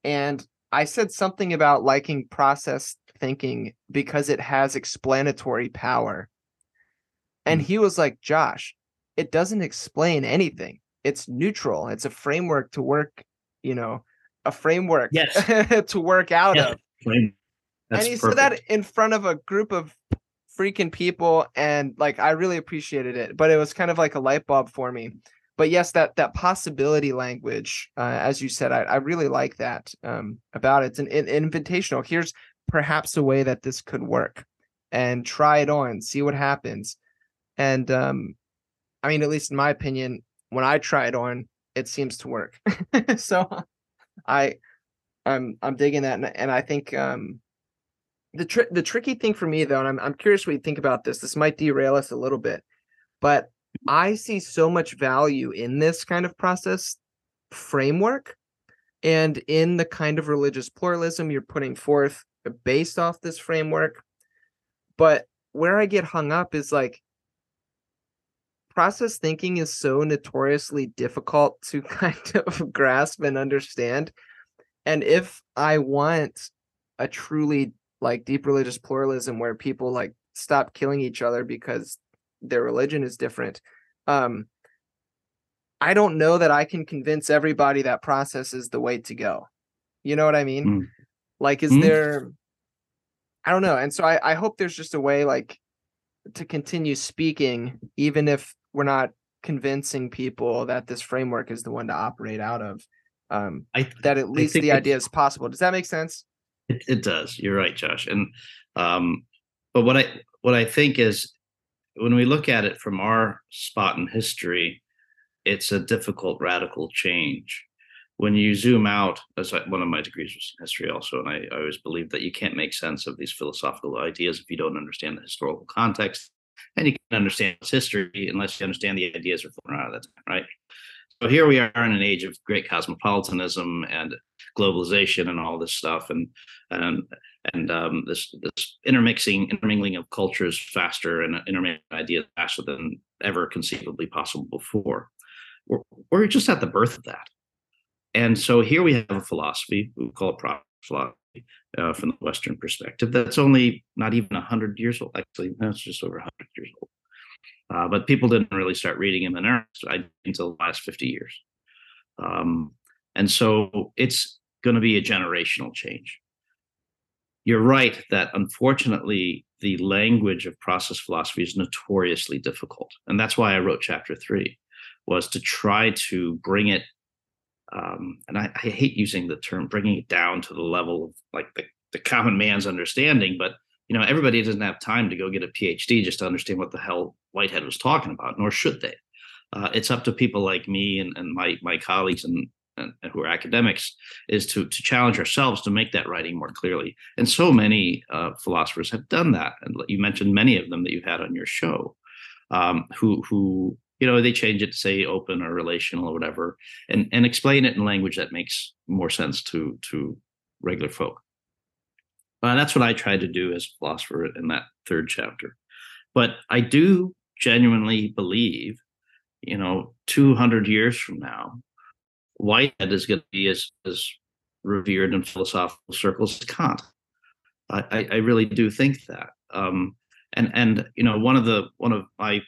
and I said something about liking process thinking because it has explanatory power, and hmm. he was like, Josh, it doesn't explain anything. It's neutral. It's a framework to work, you know a framework yes. to work out of. and he perfect. said that in front of a group of freaking people and like I really appreciated it, but it was kind of like a light bulb for me. But yes, that that possibility language, uh, as you said, I, I really like that um, about it. It's an, an invitational. Here's perhaps a way that this could work, and try it on, see what happens. And um, I mean, at least in my opinion, when I try it on, it seems to work. so I I'm I'm digging that, and, and I think um, the the tricky thing for me though, and I'm I'm curious what you think about this. This might derail us a little bit, but I see so much value in this kind of process framework, and in the kind of religious pluralism you're putting forth based off this framework. But where I get hung up is like process thinking is so notoriously difficult to kind of grasp and understand. And if I want a truly like deep religious pluralism where people like stop killing each other because their religion is different, um, I don't know that I can convince everybody that process is the way to go. You know what I mean? Like, is mm. there, I don't know. And so I, I hope there's just a way like to continue speaking, even if we're not convincing people that this framework is the one to operate out of. Um, I, that at least the idea is possible. Does that make sense? It, it does. You're right, Josh. And um, but what I what I think is when we look at it from our spot in history, it's a difficult radical change. When you zoom out, as I, one of my degrees was in history also, and I, I always believe that you can't make sense of these philosophical ideas if you don't understand the historical context and you can understand history unless you understand the ideas are flowing out of that time, right? So here we are in an age of great cosmopolitanism and globalization and all this stuff and and and um, this this intermixing intermingling of cultures faster and intermingling ideas faster than ever conceivably possible before. We're, we're just at the birth of that, and so here we have a philosophy we call it philosophy uh, from the Western perspective that's only not even hundred years old. Actually, that's just over hundred years old. Uh, but people didn't really start reading him in earnest until the last 50 years. Um, and so it's going to be a generational change. You're right that unfortunately, the language of process philosophy is notoriously difficult. And that's why I wrote chapter three, was to try to bring it. Um, and I, I hate using the term bringing it down to the level of like the, the common man's understanding, but you know, everybody doesn't have time to go get a PhD just to understand what the hell Whitehead was talking about, nor should they. Uh, it's up to people like me and, and my my colleagues and, and, who are academics is to to challenge ourselves to make that writing more clearly. And so many uh, philosophers have done that. And you mentioned many of them that you've had on your show, um, who who you know they change it to say open or relational or whatever, and and explain it in language that makes more sense to to regular folk. Uh, that's what I tried to do as a philosopher in that third chapter. But I do genuinely believe, you know, 200 years from now, Whitehead is going to be as, as revered in philosophical circles as Kant. I, I really do think that. Um, and and you know, one of the one of my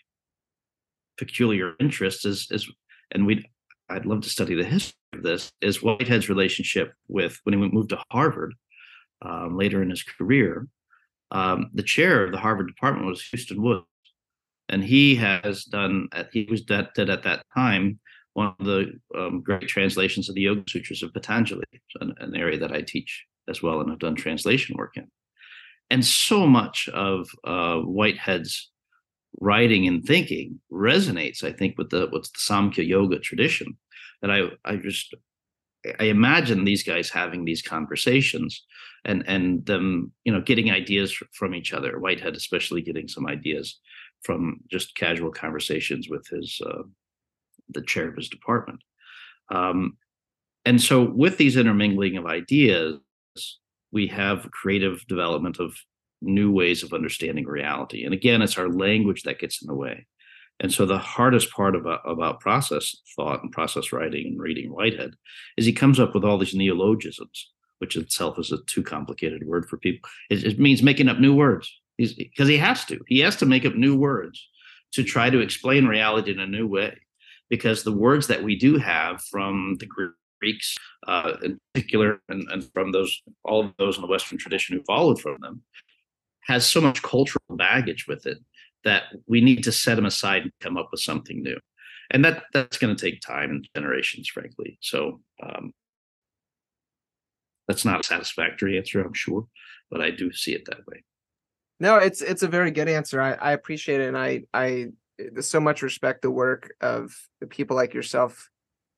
peculiar interests is is, and we I'd love to study the history of this is Whitehead's relationship with when he moved to Harvard um, later in his career, um, the chair of the Harvard department was Houston Woods, and he has done. He was that did at that time one of the um, great translations of the Yoga Sutras of Patanjali, an, an, area that I teach as well and have done translation work in. And so much of uh, Whitehead's writing and thinking resonates, I think, with the what's the Samkhya Yoga tradition. That I I just I imagine these guys having these conversations and and them you know getting ideas from each other whitehead especially getting some ideas from just casual conversations with his uh, the chair of his department um, and so with these intermingling of ideas we have creative development of new ways of understanding reality and again it's our language that gets in the way and so the hardest part about, about process thought and process writing and reading whitehead is he comes up with all these neologisms which itself is a too complicated word for people. It, it means making up new words. because he has to. He has to make up new words to try to explain reality in a new way. Because the words that we do have from the Greeks, uh, in particular, and, and from those all of those in the Western tradition who followed from them, has so much cultural baggage with it that we need to set them aside and come up with something new and that that's going to take time and generations frankly so um, that's not a satisfactory answer, I'm sure, but I do see it that way. No, it's it's a very good answer. I, I appreciate it, and I I so much respect the work of the people like yourself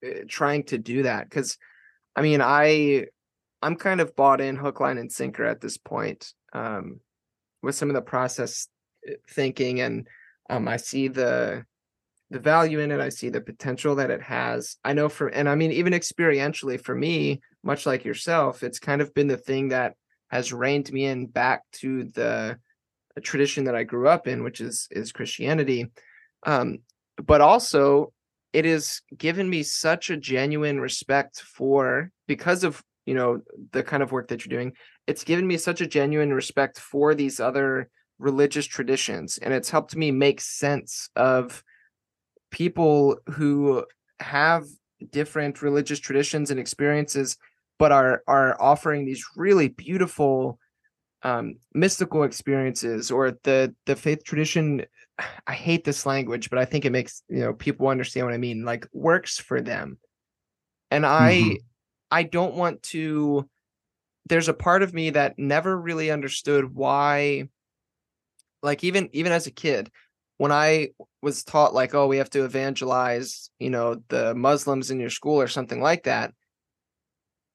uh, trying to do that. Because, I mean, I I'm kind of bought in hook, line, and sinker at this point um, with some of the process eh, thinking, and um, I see the the value in it. I see the potential that it has. I know for, and I mean, even experientially for me, much like yourself, it's kind of been the thing that has reined me in back to the tradition that I grew up in, which is is Christianity. Um, but also, it has given me such a genuine respect for because of you know the kind of work that you're doing. It's given me such a genuine respect for these other religious traditions, and it's helped me make sense of people who have different religious traditions and experiences but are are offering these really beautiful um, mystical experiences or the the faith tradition i hate this language but i think it makes you know people understand what i mean like works for them and i mm-hmm. i don't want to there's a part of me that never really understood why like even even as a kid when I was taught like, oh, we have to evangelize, you know, the Muslims in your school or something like that,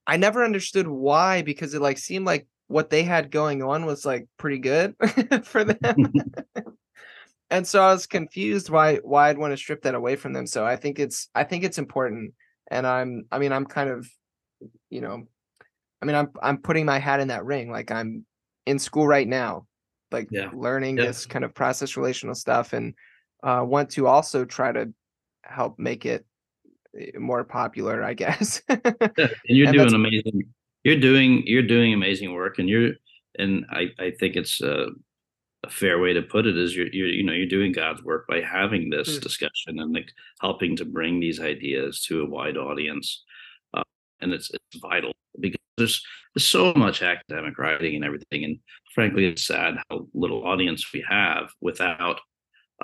I never understood why because it like seemed like what they had going on was like pretty good for them. and so I was confused why why I'd want to strip that away from them. So I think it's I think it's important. And I'm I mean I'm kind of, you know, I mean, I'm I'm putting my hat in that ring. Like I'm in school right now, like Yeah. learning this kind of process relational stuff, and uh, want to also try to help make it eh, more popular, I guess. Yeah, and you're And doing amazing. You're doing you're doing amazing work, and you're and I I think it's uh, a fair way to put it is you're you're you know you're doing God's work by having this Mm. discussion and like helping to bring these ideas to a wide audience, uh, and it's it's vital because there's there's so much academic writing and everything, and frankly, it's sad how little audience we have without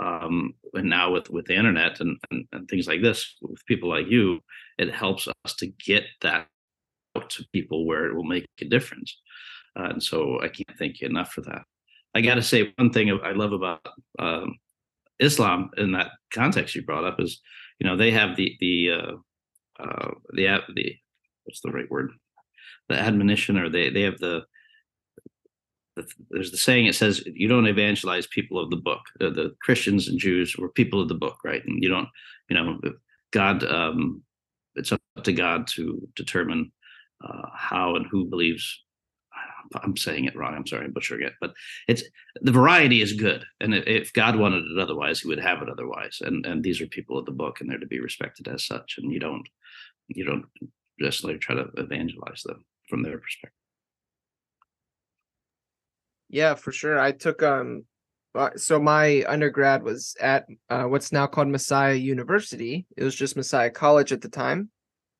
um and now with with the internet and, and and things like this with people like you it helps us to get that out to people where it will make a difference. Uh, and so I can't thank you enough for that. I got to say one thing I love about um, Islam in that context you brought up is, you know, they have the the uh, uh, the the what's the right word, the admonition, or they they have the, the there's the saying it says you don't evangelize people of the book. Uh, the Christians and Jews were people of the book, right? And you don't, you know, God. Um, it's up to God to determine uh, how and who believes. I'm saying it wrong. I'm sorry, I'm butchering it, but it's the variety is good. And if- if God wanted it otherwise, He would have it otherwise. And and these are people of the book, and they're to be respected as such. And you don't you don't just like try to evangelize them from their perspective. Yeah, for sure. I took um uh, so my undergrad was at uh, what's now called Messiah University. It was just Messiah College at the time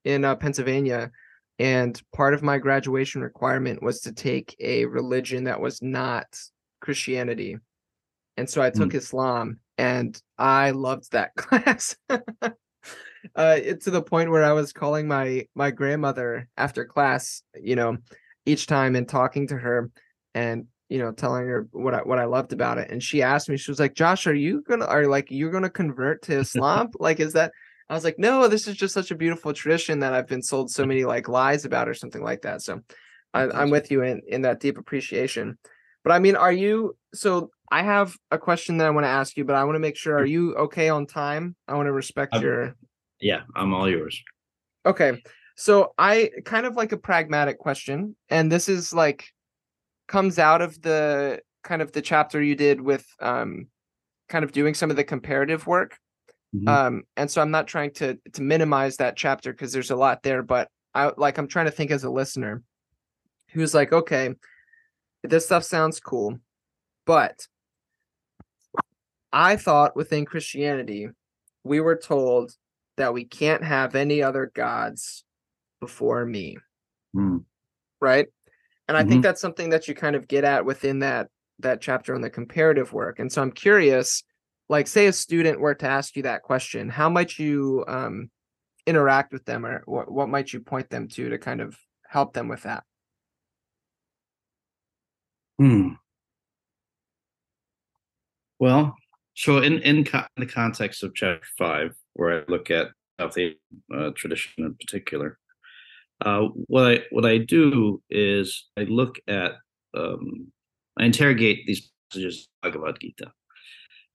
in uh, Pennsylvania, and part of my graduation requirement was to take a religion that was not Christianity. And so I took Islam and I loved that class. Uh it, to the point where I was calling my my grandmother after class, you know, each time and talking to her and you know telling her what I what I loved about it. And she asked me she was like Josh are you to are like you're to convert to Islam? Like is that I was like no this is just such a beautiful tradition that I've been sold so many like lies about or something like that. So I, I'm with you in in that deep appreciation. But I mean are you so I have a question that I want to ask you but I want to make sure are you okay on time? I want to respect I'm- your Yeah, I'm all yours. Okay. So I kind of like a pragmatic question, and this is like comes out of the kind of the chapter you did with um kind of doing some of the comparative work. Mhm. Um and so I'm not trying to to minimize that chapter because there's a lot there, but I like I'm trying to think as a listener who's like, okay, this stuff sounds cool, but I thought within Christianity we were told that we can't have any other gods before me, Hmm. right? And I think that's something that you kind of get at within that that chapter on the comparative work. And so I'm curious, like say a student were to ask you that question, how might you um interact with them or what, what might you point them to to kind of help them with that? Hmm. Well, so in in co- the context of chapter five, where I look at South Asian uh, tradition in particular, uh, what I what I do is I look at um, I interrogate these passages of Bhagavad Gita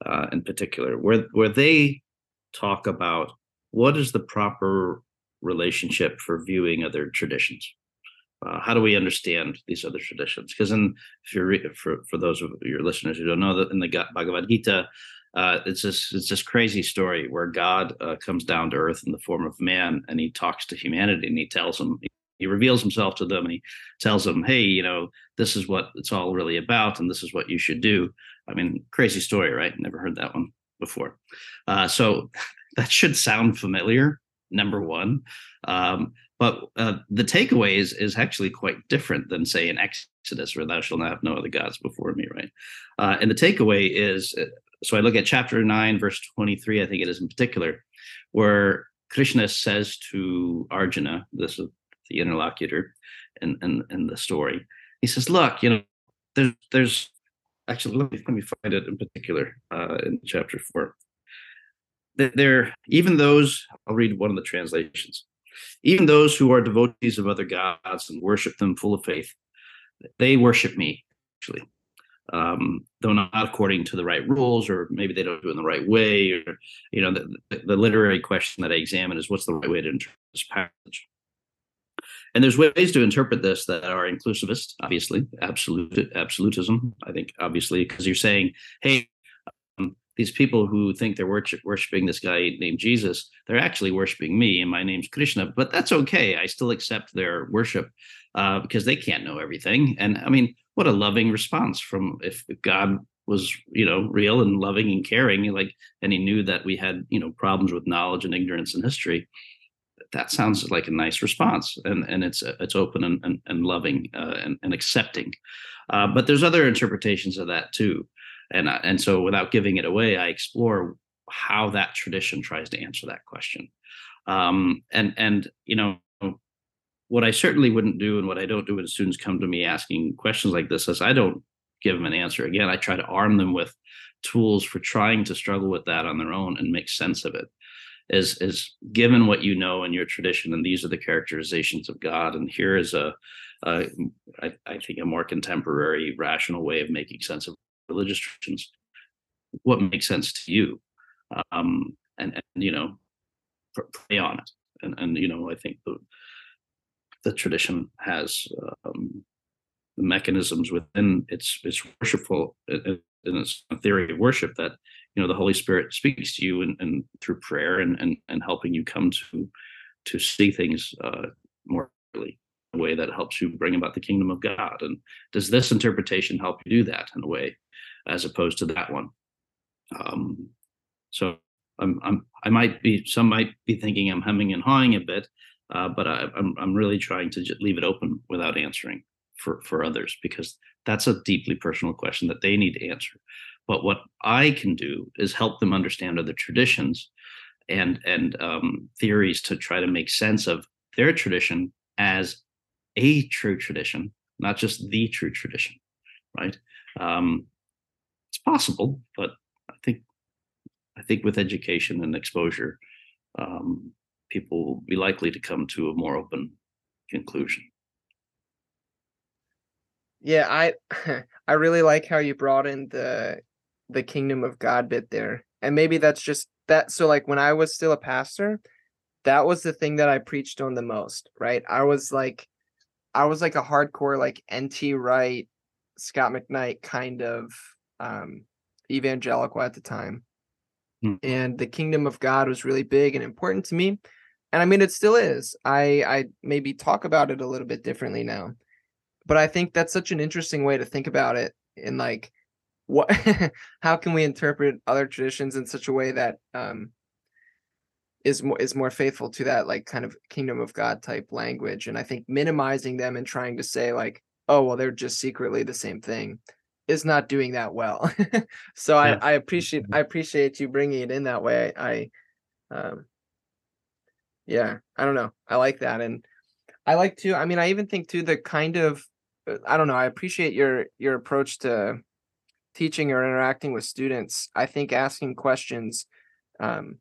uh, in particular, where where they talk about what is the proper relationship for viewing other traditions. Uh, how do we understand these other traditions? Because in if you're re- for for those of your listeners who don't know that in the Bhagavad Gita, uh, it's this it's this crazy story where God uh, comes down to earth in the form of man and he talks to humanity and he tells them he reveals himself to them and he tells them, hey, you know, this is what it's all really about and this is what you should do. I mean, crazy story, right? Never heard that one before. Uh, so that should sound familiar. Number one. Um, but uh, the takeaway is, is actually quite different than, say, in Exodus, where thou shalt not have no other gods before me, right? Uh, and the takeaway is uh, so I look at chapter 9, verse 23, I think it is in particular, where Krishna says to Arjuna, this is the interlocutor in, in, in the story, he says, Look, you know, there's, there's actually, let me, let me find it in particular uh, in chapter 4. That There, even those, I'll read one of the translations even those who are devotees of other gods and worship them full of faith, they worship me, actually. Um, though not according to the right rules, or maybe they don't do it in the right way, or you know, the, the, literary question that I examine is what's the right way to interpret this passage. and there's ways to interpret this that are inclusivist, obviously, absolute absolutism. I think obviously because you're saying, hey, um, these people who think they're worship, worshiping this guy named Jesus, they're actually worshiping me, and my name's Krishna. But that's okay. I still accept their worship uh, because they can't know everything. And I mean, what a loving response from if God was you know real and loving and caring like and he knew that we had you know problems with knowledge and ignorance and history that sounds like a nice response. And and it's it's open and and, and loving uh, and, and accepting. Uh, but there's other interpretations of that too. And uh, and so without giving it away i explore how that tradition tries to answer that question. Um, and and you know what i certainly wouldn't do and what i don't do when students come to me asking questions like this is i don't give them an answer. Again i try to arm them with tools for trying to struggle with that on their own and make sense of it. Is is given what you know in your tradition and these are the characterizations of god and here is a, a I, I think a more contemporary rational way of making sense of religious traditions what makes sense to you um and, and you know pray on it. And and you know i think the the tradition has um, the mechanisms within its its worshipful in its theory of worship that you know the holy spirit speaks to you and, and through prayer and, and and helping you come to to see things uh more clearly a way that helps you bring about the kingdom of god. And does this interpretation help you do that in a way as opposed to that one? Um so i'm i'm i might be some might be thinking i'm humming and hawing a bit uh, but I, I'm I'm really trying to leave it open without answering for for others because that's a deeply personal question that they need to answer but what I can do is help them understand other traditions and and um, theories to try to make sense of their tradition as a true tradition, not just the true tradition, right? Um, it's possible, but I think I think with education and exposure, um, people will be likely to come to a more open conclusion. Yeah, I I really like how you brought in the the kingdom of God bit there. And maybe that's just that. So, like, when I was still a pastor, that was the thing that I preached on the most, right? I was like, I was like a hardcore, like, NT Wright, Scot McKnight kind of um, evangelical at the time. Hmm. And the kingdom of God was really big and important to me. And I mean, it still is. I, I maybe talk about it a little bit differently now. But I think that's such an interesting way to think about it. And like, what how can we interpret other traditions in such a way that um is more is more faithful to that like kind of kingdom of god type language and i think minimizing them and trying to say like oh well they're just secretly the same thing is not doing that well so yeah. i i appreciate i appreciate you bringing it in that way i um yeah i don't know i like that and i like to i mean i even think too the kind of uh, i don't know i appreciate your your approach to teaching or interacting with students, I think asking questions um,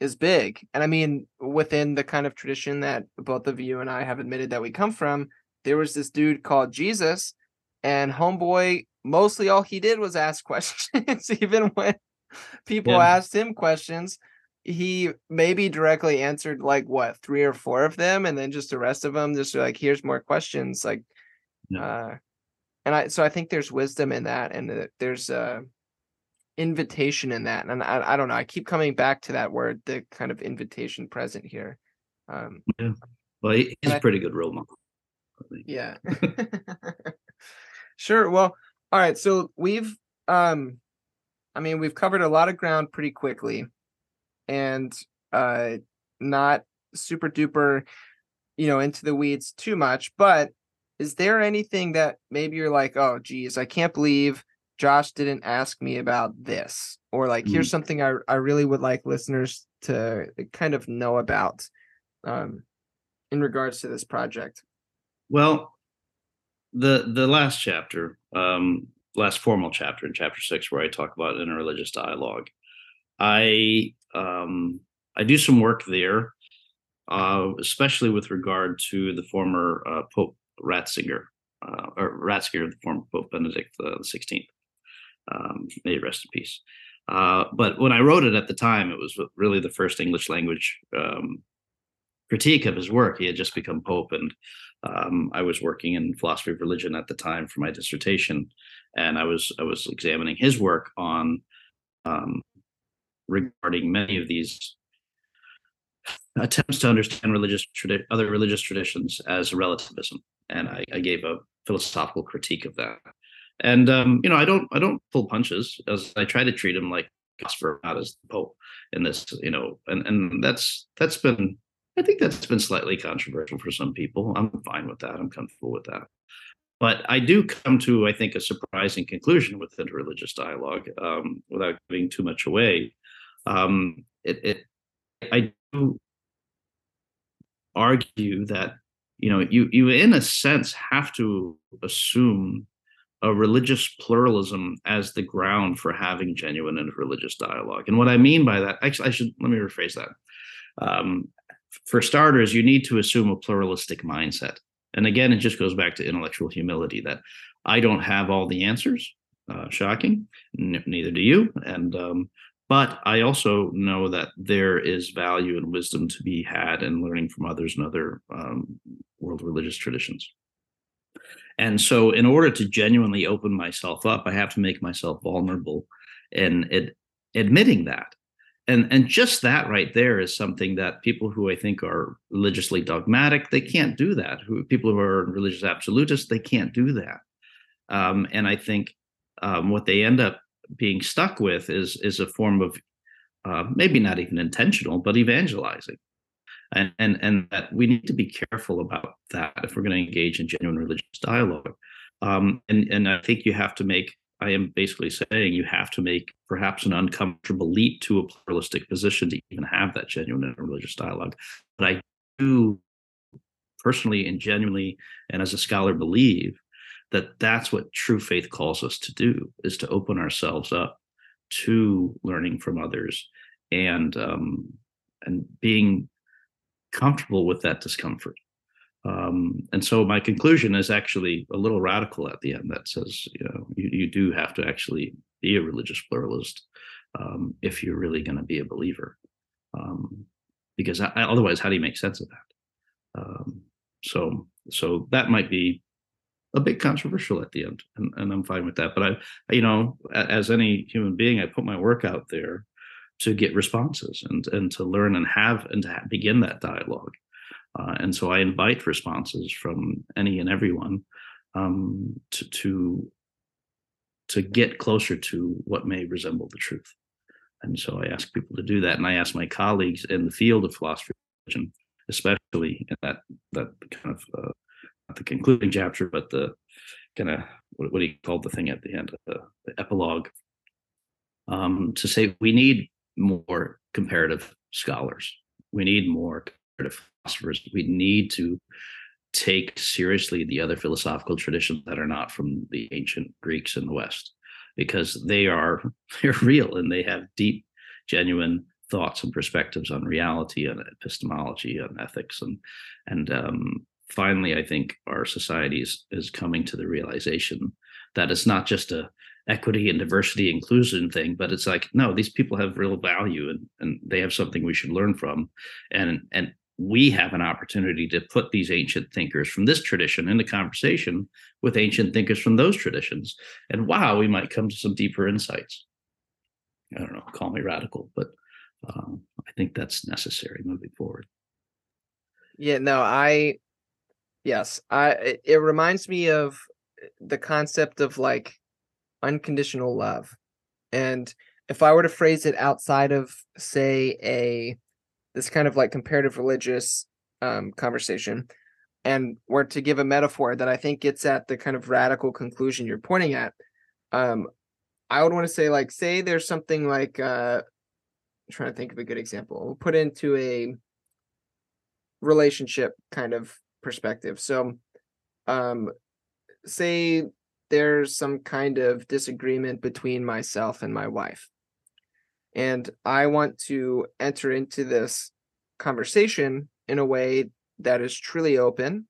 is big. And I mean, within the kind of tradition that both of you and I have admitted that we come from, there was this dude called Jesus, and Homeboy, mostly all he did was ask questions. Even when people yeah. asked him questions, he maybe directly answered like what three or four of them, and then just the rest of them just like, here's more questions. Like, yeah. uh, and I so I think there's wisdom in that, and there's a invitation in that, and I, I don't know. I keep coming back to that word, the kind of invitation present here. Um, yeah, well, he's a pretty good role model. Yeah. sure. Well, all right. So we've, um, I mean, we've covered a lot of ground pretty quickly, and uh, not super duper, you know, into the weeds too much, but is there anything that maybe you're like, oh, geez, I can't believe Josh didn't ask me about this? Or like, mm-hmm. here's something I, I really would like listeners to kind of know about um, in regards to this project? Well, the the last chapter, um, last formal chapter in chapter six, where I talk about interreligious dialogue, I um, I do some work there, uh, especially with regard to the former uh, Pope Ratzinger, uh, or Ratzinger, the former Pope Benedict uh, the Sixteenth. Um, may rest in peace. Uh, but when I wrote it at the time, it was really the first English language um, critique of his work. He had just become pope, and um, I was working in philosophy of religion at the time for my dissertation, and I was I was examining his work on um, regarding many of these attempts to understand religious tradi- other religious traditions as relativism, and I, I, gave a philosophical critique of that. And um, you know, I don't I don't pull punches as I try to treat him like Oscar, not as the Pope in this, you know, and and that's that's been I think that's been slightly controversial for some people. I'm fine with that. I'm comfortable with that. But I do come to, I think, a surprising conclusion with interreligious dialogue um, without giving too much away. Um, it, it, I do argue that you know you you in a sense have to assume a religious pluralism as the ground for having genuine and religious dialogue. And what I mean by that, actually, I should let me rephrase that. Um, for starters, you need to assume a pluralistic mindset. And again, it just goes back to intellectual humility that I don't have all the answers. Uh, shocking, N- neither do you. And um, but I also know that there is value and wisdom to be had in learning from others and other um, world religious traditions. And so, in order to genuinely open myself up, I have to make myself vulnerable in ad- admitting that. And, and just that right there is something that people who I think are religiously dogmatic, they can't do that. Who people who are religious absolutists, they can't do that. Um, and I think um, what they end up being stuck with is is a form of uh, maybe not even intentional, but evangelizing. And and and that we need to be careful about that if we're going to engage in genuine religious dialogue. Um, and and i think you have to make i am basically saying you have to make perhaps an uncomfortable leap to a pluralistic position to even have that genuine religious dialogue. But i do personally and genuinely and as a scholar believe that that's what true faith calls us to do is to open ourselves up to learning from others and um, and being comfortable with that discomfort. Um, and so my conclusion is actually a little radical at the end that says, you know, you, you do have to actually be a religious pluralist um, if you're really going to be a believer. Um, because I, otherwise, how do you make sense of that? Um, so, so that might be a bit controversial at the end, and, and I'm fine with that. But I, you know, as any human being, I put my work out there to get responses and and to learn and have and to begin that dialogue. Uh, and so I invite responses from any and everyone um, to to to get closer to what may resemble the truth. And so I ask people to do that, and I ask my colleagues in the field of philosophy, especially in that that kind of uh, the concluding chapter, but the kind of what, what he called the thing at the end, the, the epilogue, um, to say we need more comparative scholars. We need more comparative philosophers. We need to take seriously the other philosophical traditions that are not from the ancient Greeks in the West, because they are they're real and they have deep, genuine thoughts and perspectives on reality and epistemology and ethics and and um, finally, I think our society is, is coming to the realization that it's not just a equity and diversity inclusion thing but it's like no these people have real value and, and they have something we should learn from. And and we have an opportunity to put these ancient thinkers from this tradition into conversation with ancient thinkers from those traditions. And wow we might come to some deeper insights. I don't know call me radical but um, i think that's necessary moving forward. Yeah no i yes i it reminds me of the concept of like unconditional love. And if I were to phrase it outside of, say, a this kind of like comparative religious um, conversation, and were to give a metaphor that I think gets at the kind of radical conclusion you're pointing at, um, I would want to say like, say there's something like, uh, I'm trying to think of a good example. We'll put into a relationship kind of perspective. So, um, say there's some kind of disagreement between myself and my wife. And I want to enter into this conversation in a way that is truly open.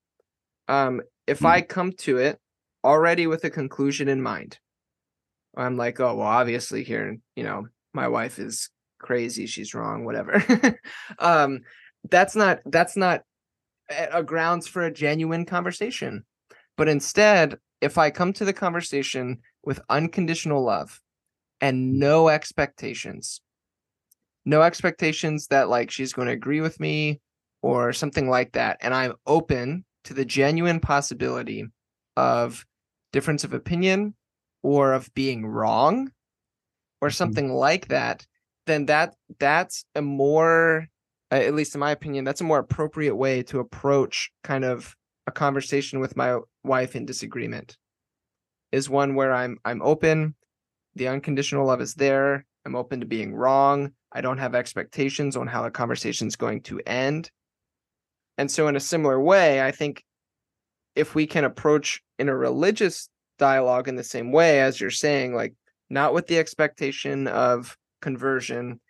Um, if mm-hmm. I come to it already with a conclusion in mind, I'm like, oh, well, obviously, here, you know, my wife is crazy, she's wrong, whatever. um, that's not that's not a grounds for a genuine conversation. But instead, if I come to the conversation with unconditional love and no expectations, no expectations that like she's going to agree with me or something like that, and I'm open to the genuine possibility of difference of opinion or of being wrong or mm-hmm. something like that, then that that's a more at least in my opinion, that's a more appropriate way to approach kind of a conversation with my wife in disagreement. Is one where I'm I'm open, the unconditional love is there. I'm open to being wrong. I don't have expectations on how the conversation is going to end. And so in a similar way, I think if we can approach in a religious dialogue in the same way as you're saying like not with the expectation of conversion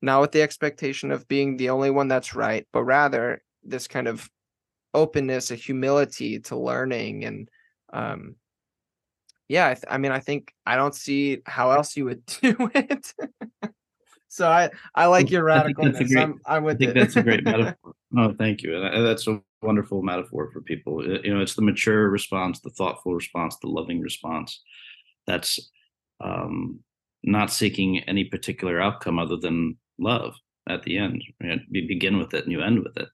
not with the expectation of being the only one that's right, but rather this kind of openness, a humility to learning. And um, yeah, I, th- I mean, I think I don't see how else you would do it. so I, I like your radicalness. Great, I'm, I'm with I think it. that's a great metaphor. Oh, thank you. And that's a wonderful metaphor for people. You know, it's the mature response, the thoughtful response, the loving response. That's um, not seeking any particular outcome other than love at the end. You begin with it and you end with it.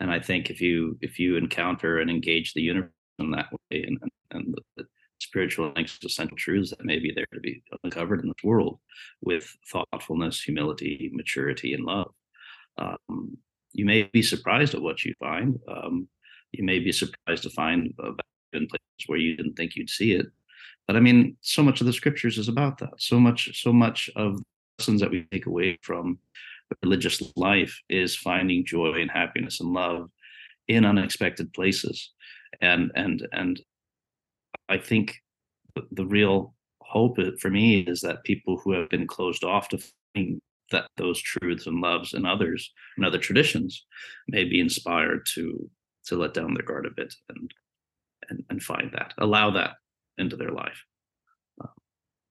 And I think if you if you encounter and engage the universe in that way and, and the, spiritual essential truths that may be there to be uncovered in this world with thoughtfulness, humility, maturity, and love, um, you may be surprised at what you find. Um, you may be surprised to find in places where you didn't think you'd see it. But I mean, so much of the scriptures is about that. So much, so much of lessons that we take away from religious life is finding joy and happiness and love in unexpected places. And and and i think the real hope uh, for me is that people who have been closed off to finding that those truths and loves and others and other traditions may be inspired to to let down their guard a bit and and, and find that allow that into their life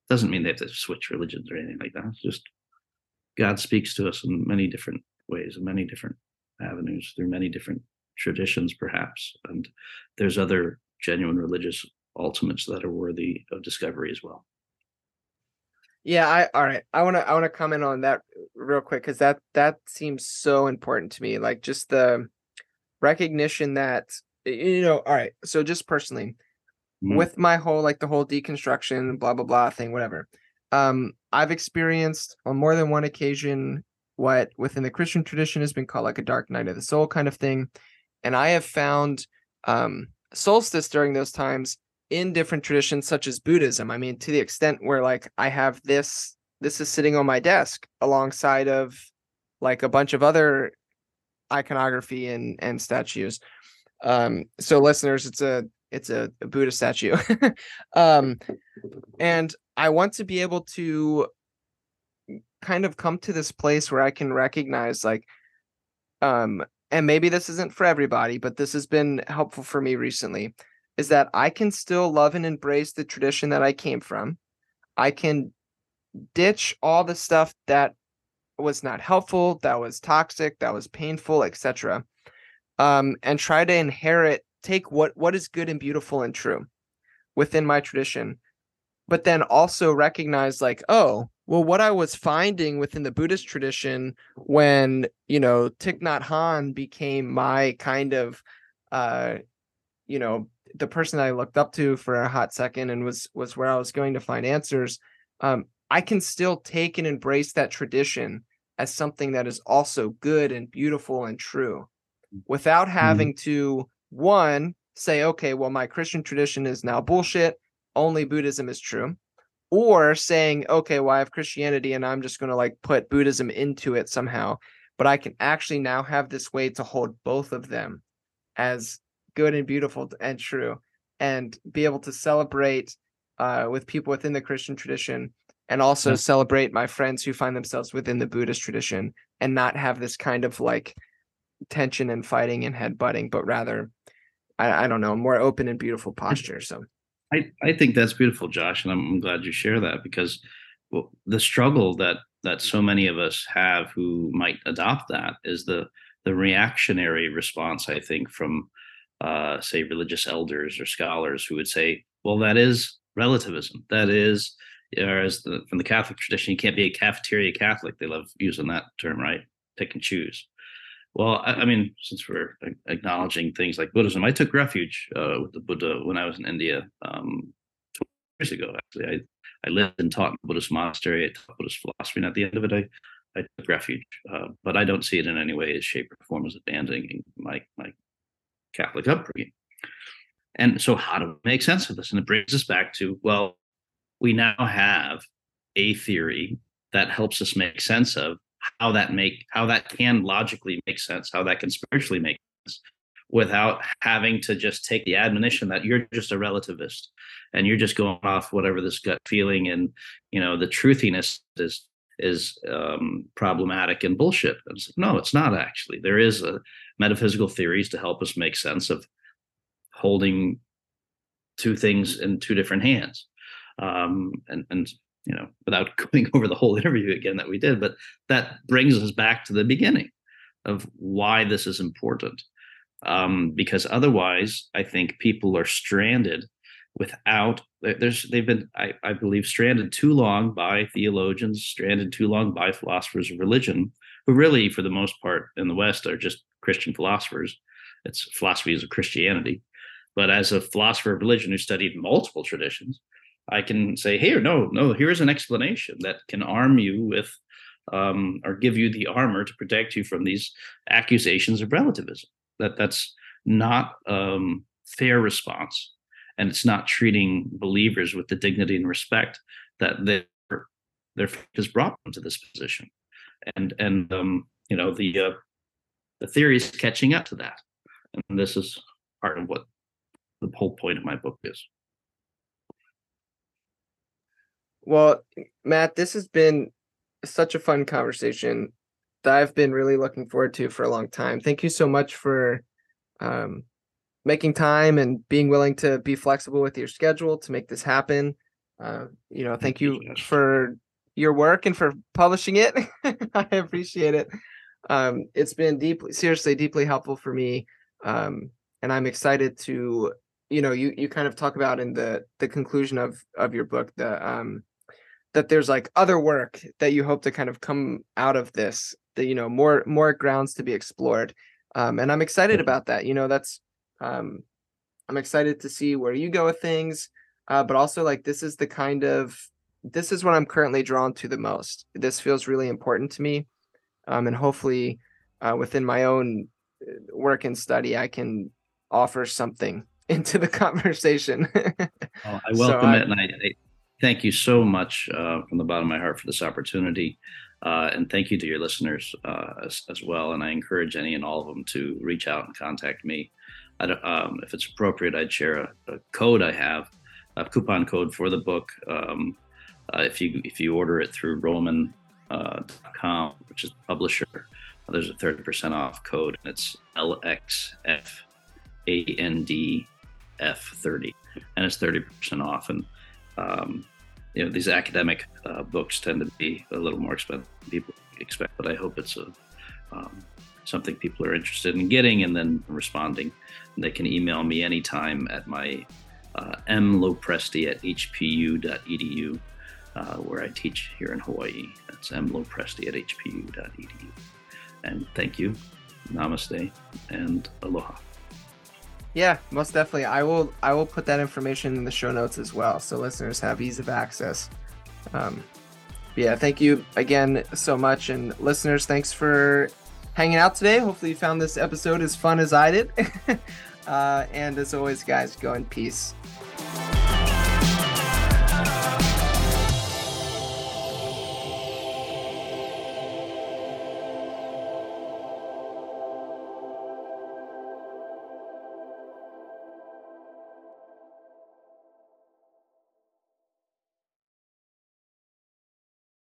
doesn't mean they have to switch religions or anything like that. It's just God speaks to us in many different ways, in many different avenues, through many different traditions, perhaps. And there's other genuine religious ultimates that are worthy of discovery as well. Yeah, I all right. I want to I want to comment on that real quick cuz that that seems so important to me. Like just the recognition that you know, all right. So just personally, mm. with my whole like the whole deconstruction blah blah blah thing whatever. Um i've experienced on more than one occasion what within the christian tradition has been called like a dark night of the soul kind of thing. And i have found um solstice during those times in different traditions such as buddhism. I mean to the extent where like i have this this is sitting on my desk alongside of like a bunch of other iconography and and statues. Um so listeners it's a it's a, a Buddha statue. um, and I want to be able to kind of come to this place where I can recognize like um and maybe this isn't for everybody, but this has been helpful for me recently is that I can still love and embrace the tradition that I came from. I can ditch all the stuff that was not helpful, that was toxic, that was painful, etc. Um, and try to inherit take what what is good and beautiful and true within my tradition but then also recognize like oh well what i was finding within the buddhist tradition when you know Thich Nhat Hanh became my kind of uh you know the person i looked up to for a hot second and was was where i was going to find answers um i can still take and embrace that tradition as something that is also good and beautiful and true without mm-hmm. having mm-hmm. to one say okay well my christian tradition is now bullshit only buddhism is true. Or saying okay well i have christianity and i'm just going to like put buddhism into it somehow but i can actually now have this way to hold both of them as good and beautiful and true and be able to celebrate uh, with people within the christian tradition and also celebrate my friends who find themselves within the buddhist tradition and not have this kind of like tension and fighting and headbutting but rather I, I don't know, more open and beautiful posture. So I, I think that's beautiful, Josh, and I'm, I'm glad you share that because well, the struggle that that so many of us have who might adopt that is the the reactionary response, I think, from uh, say religious elders or scholars who would say, well, that is relativism. That is, whereas the, from the Catholic tradition, you can't be a cafeteria Catholic. They love using that term, right? Pick and choose. Well, I, I mean, since we're acknowledging things like Buddhism, I took refuge uh, with the Buddha when I was in India um, years ago. Actually, I I lived and taught in a Buddhist monastery. I taught Buddhist philosophy, and at the end of it, I I took refuge. Uh, but I don't see it in any way, as shape, or form as abandoning my my Catholic upbringing. And so, how do we make sense of this? And it brings us back to well, we now have a theory that helps us make sense of how that make how that can logically make sense, how that can spiritually make sense, without having to just take the admonition that you're just a relativist and you're just going off whatever this gut feeling and you know the truthiness is is um, problematic and bullshit. It's no, it's not actually. There is a metaphysical theories to help us make sense of holding two things in two different hands. Um, and, and, you know, without going over the whole interview again that we did, but that brings us back to the beginning of why this is important. Um, because otherwise, I think people are stranded without there's they've been I, I believe stranded too long by theologians stranded too long by philosophers of religion who really for the most part in the west are just christian philosophers it's philosophy is a christianity but as a philosopher of religion who studied multiple traditions, I can say, here, no, no, here's an explanation that can arm you with um, or give you the armor to protect you from these accusations of relativism. That that's not um, fair response, and it's not treating believers with the dignity and respect that their their faith has brought them to this position. And and um, you know the uh, the theory is catching up to that, and this is part of what the whole point of my book is. Well, Matt, this has been such a fun conversation that I've been really looking forward to for a long time. Thank you so much for um, making time and being willing to be flexible with your schedule to make this happen. Uh, you know, thank you for your work and for publishing it. I appreciate it. Um, it's been deeply, seriously, deeply helpful for me. Um, and I'm excited to you know you you kind of talk about in the the conclusion of of your book the um that there's like other work that you hope to kind of come out of this that you know more more grounds to be explored um and i'm excited mm-hmm. about that you know that's um i'm excited to see where you go with things uh but also like this is the kind of this is what i'm currently drawn to the most this feels really important to me um and hopefully uh within my own uh, work and study i can offer something into the conversation. oh, I welcome so it, and I, I, thank you so much uh, from the bottom of my heart for this opportunity. Uh, and thank you to your listeners uh, as, as, well. And I encourage any and all of them to reach out and contact me. Um, if it's appropriate, I'd share a, a, code I have, a coupon code for the book. Um, uh, if you if you order it through Rowman.com, uh, which is the publisher, there's a 30% off code, and it's LXFAND F30, and it's 30% off. And um, you know, these academic uh, books tend to be a little more expensive than people expect, but I hope it's a um, something people are interested in getting and then responding. And they can email me anytime at my uh, mlopresti at hpu.edu, uh, where I teach here in Hawaii. That's mlopresti at hpu.edu. And thank you, namaste, and aloha. Yeah, most definitely. I will I will put that information in the show notes as well, so listeners have ease of access. Um, yeah, thank you again so much, and listeners, thanks for hanging out today. Hopefully, you found this episode as fun as I did. uh, and as always, guys, go in peace.